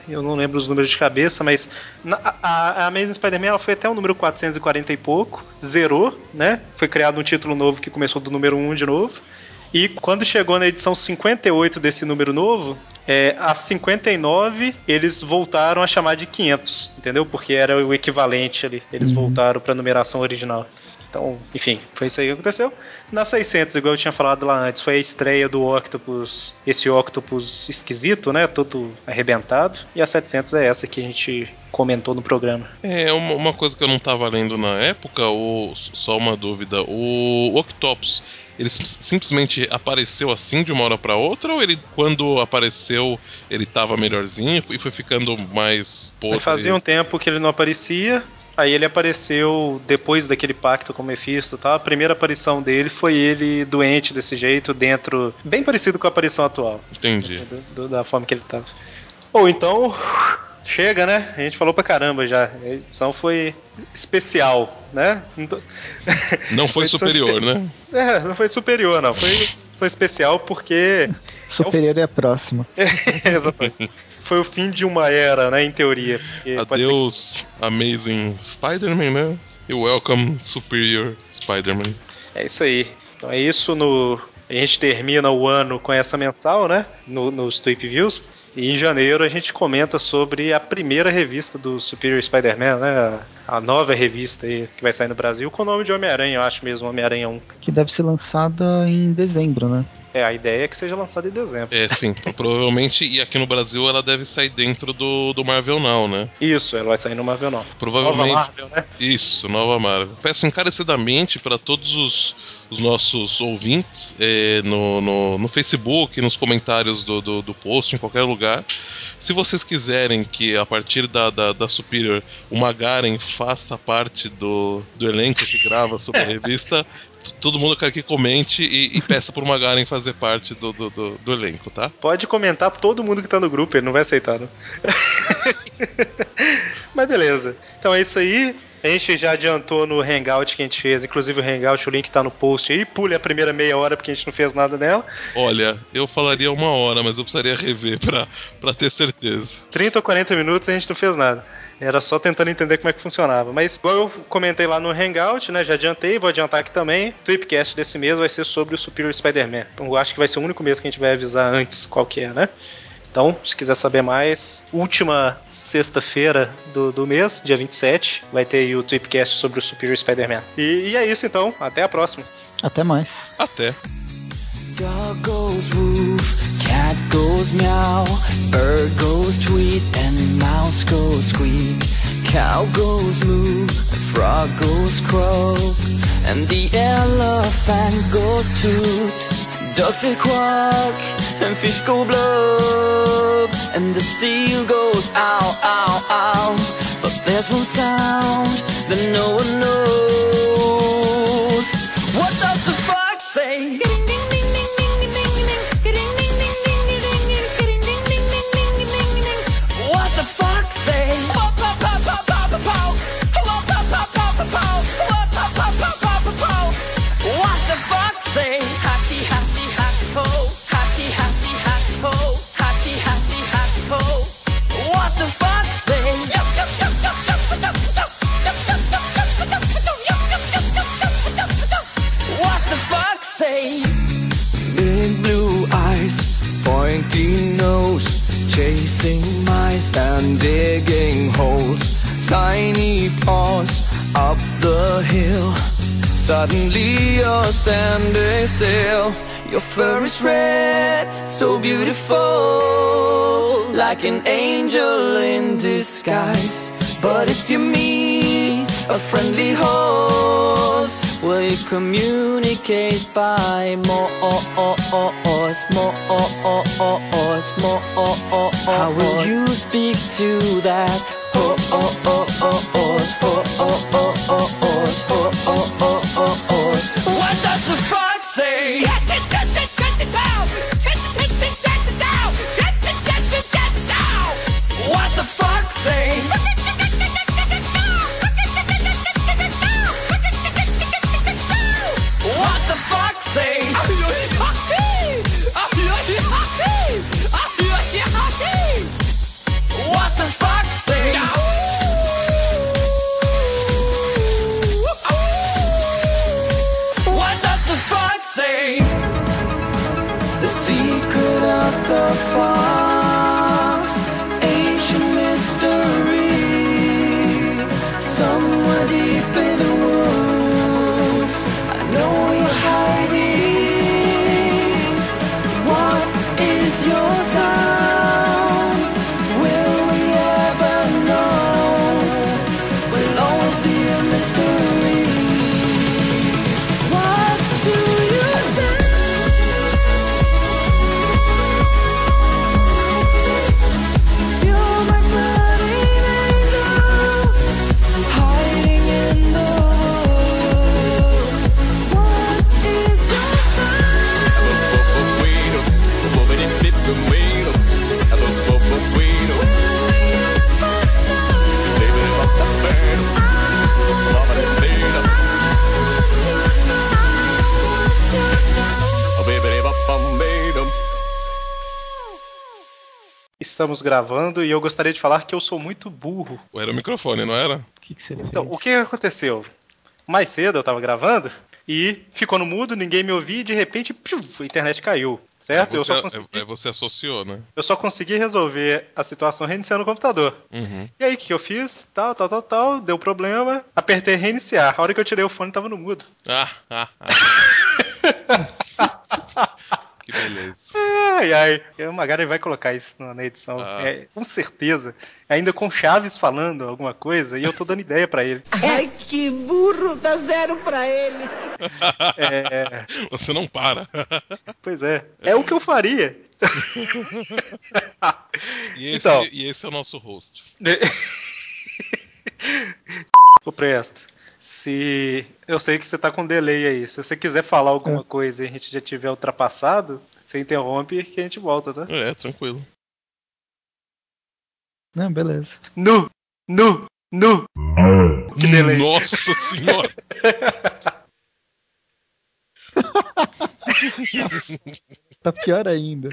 eu não lembro os números de cabeça, mas a, a Amazing Spider-Man foi até o número 440 e pouco, zerou, né? Foi criado um título novo que começou do número 1 de novo. E quando chegou na edição 58 desse número novo, é, a 59 eles voltaram a chamar de 500, entendeu? Porque era o equivalente ali. Eles uhum. voltaram para a numeração original. Então, enfim, foi isso aí que aconteceu. Na 600, igual eu tinha falado lá antes, foi a estreia do Octopus, esse Octopus esquisito, né? Todo arrebentado. E a 700 é essa que a gente comentou no programa. É, uma, uma coisa que eu não estava lendo na época, ou só uma dúvida: o Octopus ele simplesmente apareceu assim de uma hora para outra ou ele quando apareceu ele tava melhorzinho e foi ficando mais podre? Fazia um tempo que ele não aparecia. Aí ele apareceu depois daquele pacto com o Mephisto tá? A primeira aparição dele foi ele doente desse jeito, dentro. Bem parecido com a aparição atual. Entendi. Assim, do, do, da forma que ele tava. Ou então. Chega, né? A gente falou pra caramba já. A edição foi especial, né? Não foi superior, né? É, não foi superior, não. Foi edição especial porque. Superior é, o... é a próxima. É, exatamente. Foi o fim de uma era, né? Em teoria. Adeus, que... Amazing Spider-Man, né? E Welcome Superior Spider-Man. É isso aí. Então é isso no. A gente termina o ano com essa mensal, né? No, nos Tweep Views. E em janeiro a gente comenta sobre a primeira revista do Superior Spider-Man, né? A nova revista aí que vai sair no Brasil com o nome de Homem-Aranha, eu acho mesmo, Homem-Aranha 1. Que deve ser lançada em dezembro, né? É, a ideia é que seja lançada em dezembro. É, sim. provavelmente, e aqui no Brasil ela deve sair dentro do, do Marvel Now, né? Isso, ela vai sair no Marvel Now. Provavelmente. Nova Marvel, né? Isso, nova Marvel. Peço encarecidamente para todos os os nossos ouvintes é, no, no, no, Facebook, nos comentários do, do, do, post, em qualquer lugar. Se vocês quiserem que a partir da, da, da Superior o Magaren faça parte do, do elenco que grava sobre a revista, todo mundo quer que comente e, e peça por Magaren fazer parte do, do, do, do, elenco, tá? Pode comentar todo mundo que tá no grupo, ele não vai aceitar, não. Mas beleza. Então é isso aí. A gente já adiantou no Hangout que a gente fez, inclusive o Hangout, o link tá no post aí. Pule a primeira meia hora porque a gente não fez nada nela. Olha, eu falaria uma hora, mas eu precisaria rever pra, pra ter certeza. 30 ou 40 minutos a gente não fez nada. Era só tentando entender como é que funcionava. Mas, igual eu comentei lá no Hangout, né? Já adiantei, vou adiantar aqui também. O Tweepcast desse mês vai ser sobre o Superior Spider-Man. Então, eu acho que vai ser o único mês que a gente vai avisar antes qual que é, né? Então, se quiser saber mais, última sexta-feira do, do mês, dia 27, vai ter o Tweepcast sobre o Superior Spider-Man. E, e é isso então, até a próxima. Até mais. Até. Dog goes woof, cat goes meow, bird goes tweet, and mouse goes squeak. Cow goes moo, frog goes croak, and the elephant goes toot. Ducks say quack, and fish go blub, and the seal goes ow, ow, ow. Suddenly you're standing still. Your fur is red, so beautiful, like an angel in disguise. But if you meet a friendly horse, will you communicate by more, oh oh oh oh It's more, oh oh oh oh It's more, oh oh oh How will you speak to that horse, horse, horse, The secret of the fire. Estamos gravando e eu gostaria de falar que eu sou muito burro. Era o microfone, não era? O que, que você Então, fez? o que aconteceu? Mais cedo eu tava gravando e ficou no mudo, ninguém me ouvia e de repente piu, a internet caiu. Certo? eu, você, só consegui, é- é você associou, né? eu só consegui resolver a situação reiniciando o computador. Uhum. E aí, o que que eu fiz? Tal, tal, tal, tal, deu problema, apertei reiniciar. A hora que eu tirei o fone tava no mudo. Ah, ah, ah. que beleza. Ai, ai. O Magari vai colocar isso na edição. Ah. É, com certeza. Ainda com Chaves falando alguma coisa e eu tô dando ideia pra ele. Ai, que burro, dá zero pra ele. É, Você não para. pois é. É o que eu faria. E esse, Então. e esse é o nosso host. Ô Presto, se. Eu sei que você tá com delay aí. Se você quiser falar alguma coisa e a gente já tiver ultrapassado, você interrompe que a gente volta, tá? É, tranquilo. Não, beleza. Nu! Nu! Nu! Que delay. Nossa senhora! Tá pior ainda.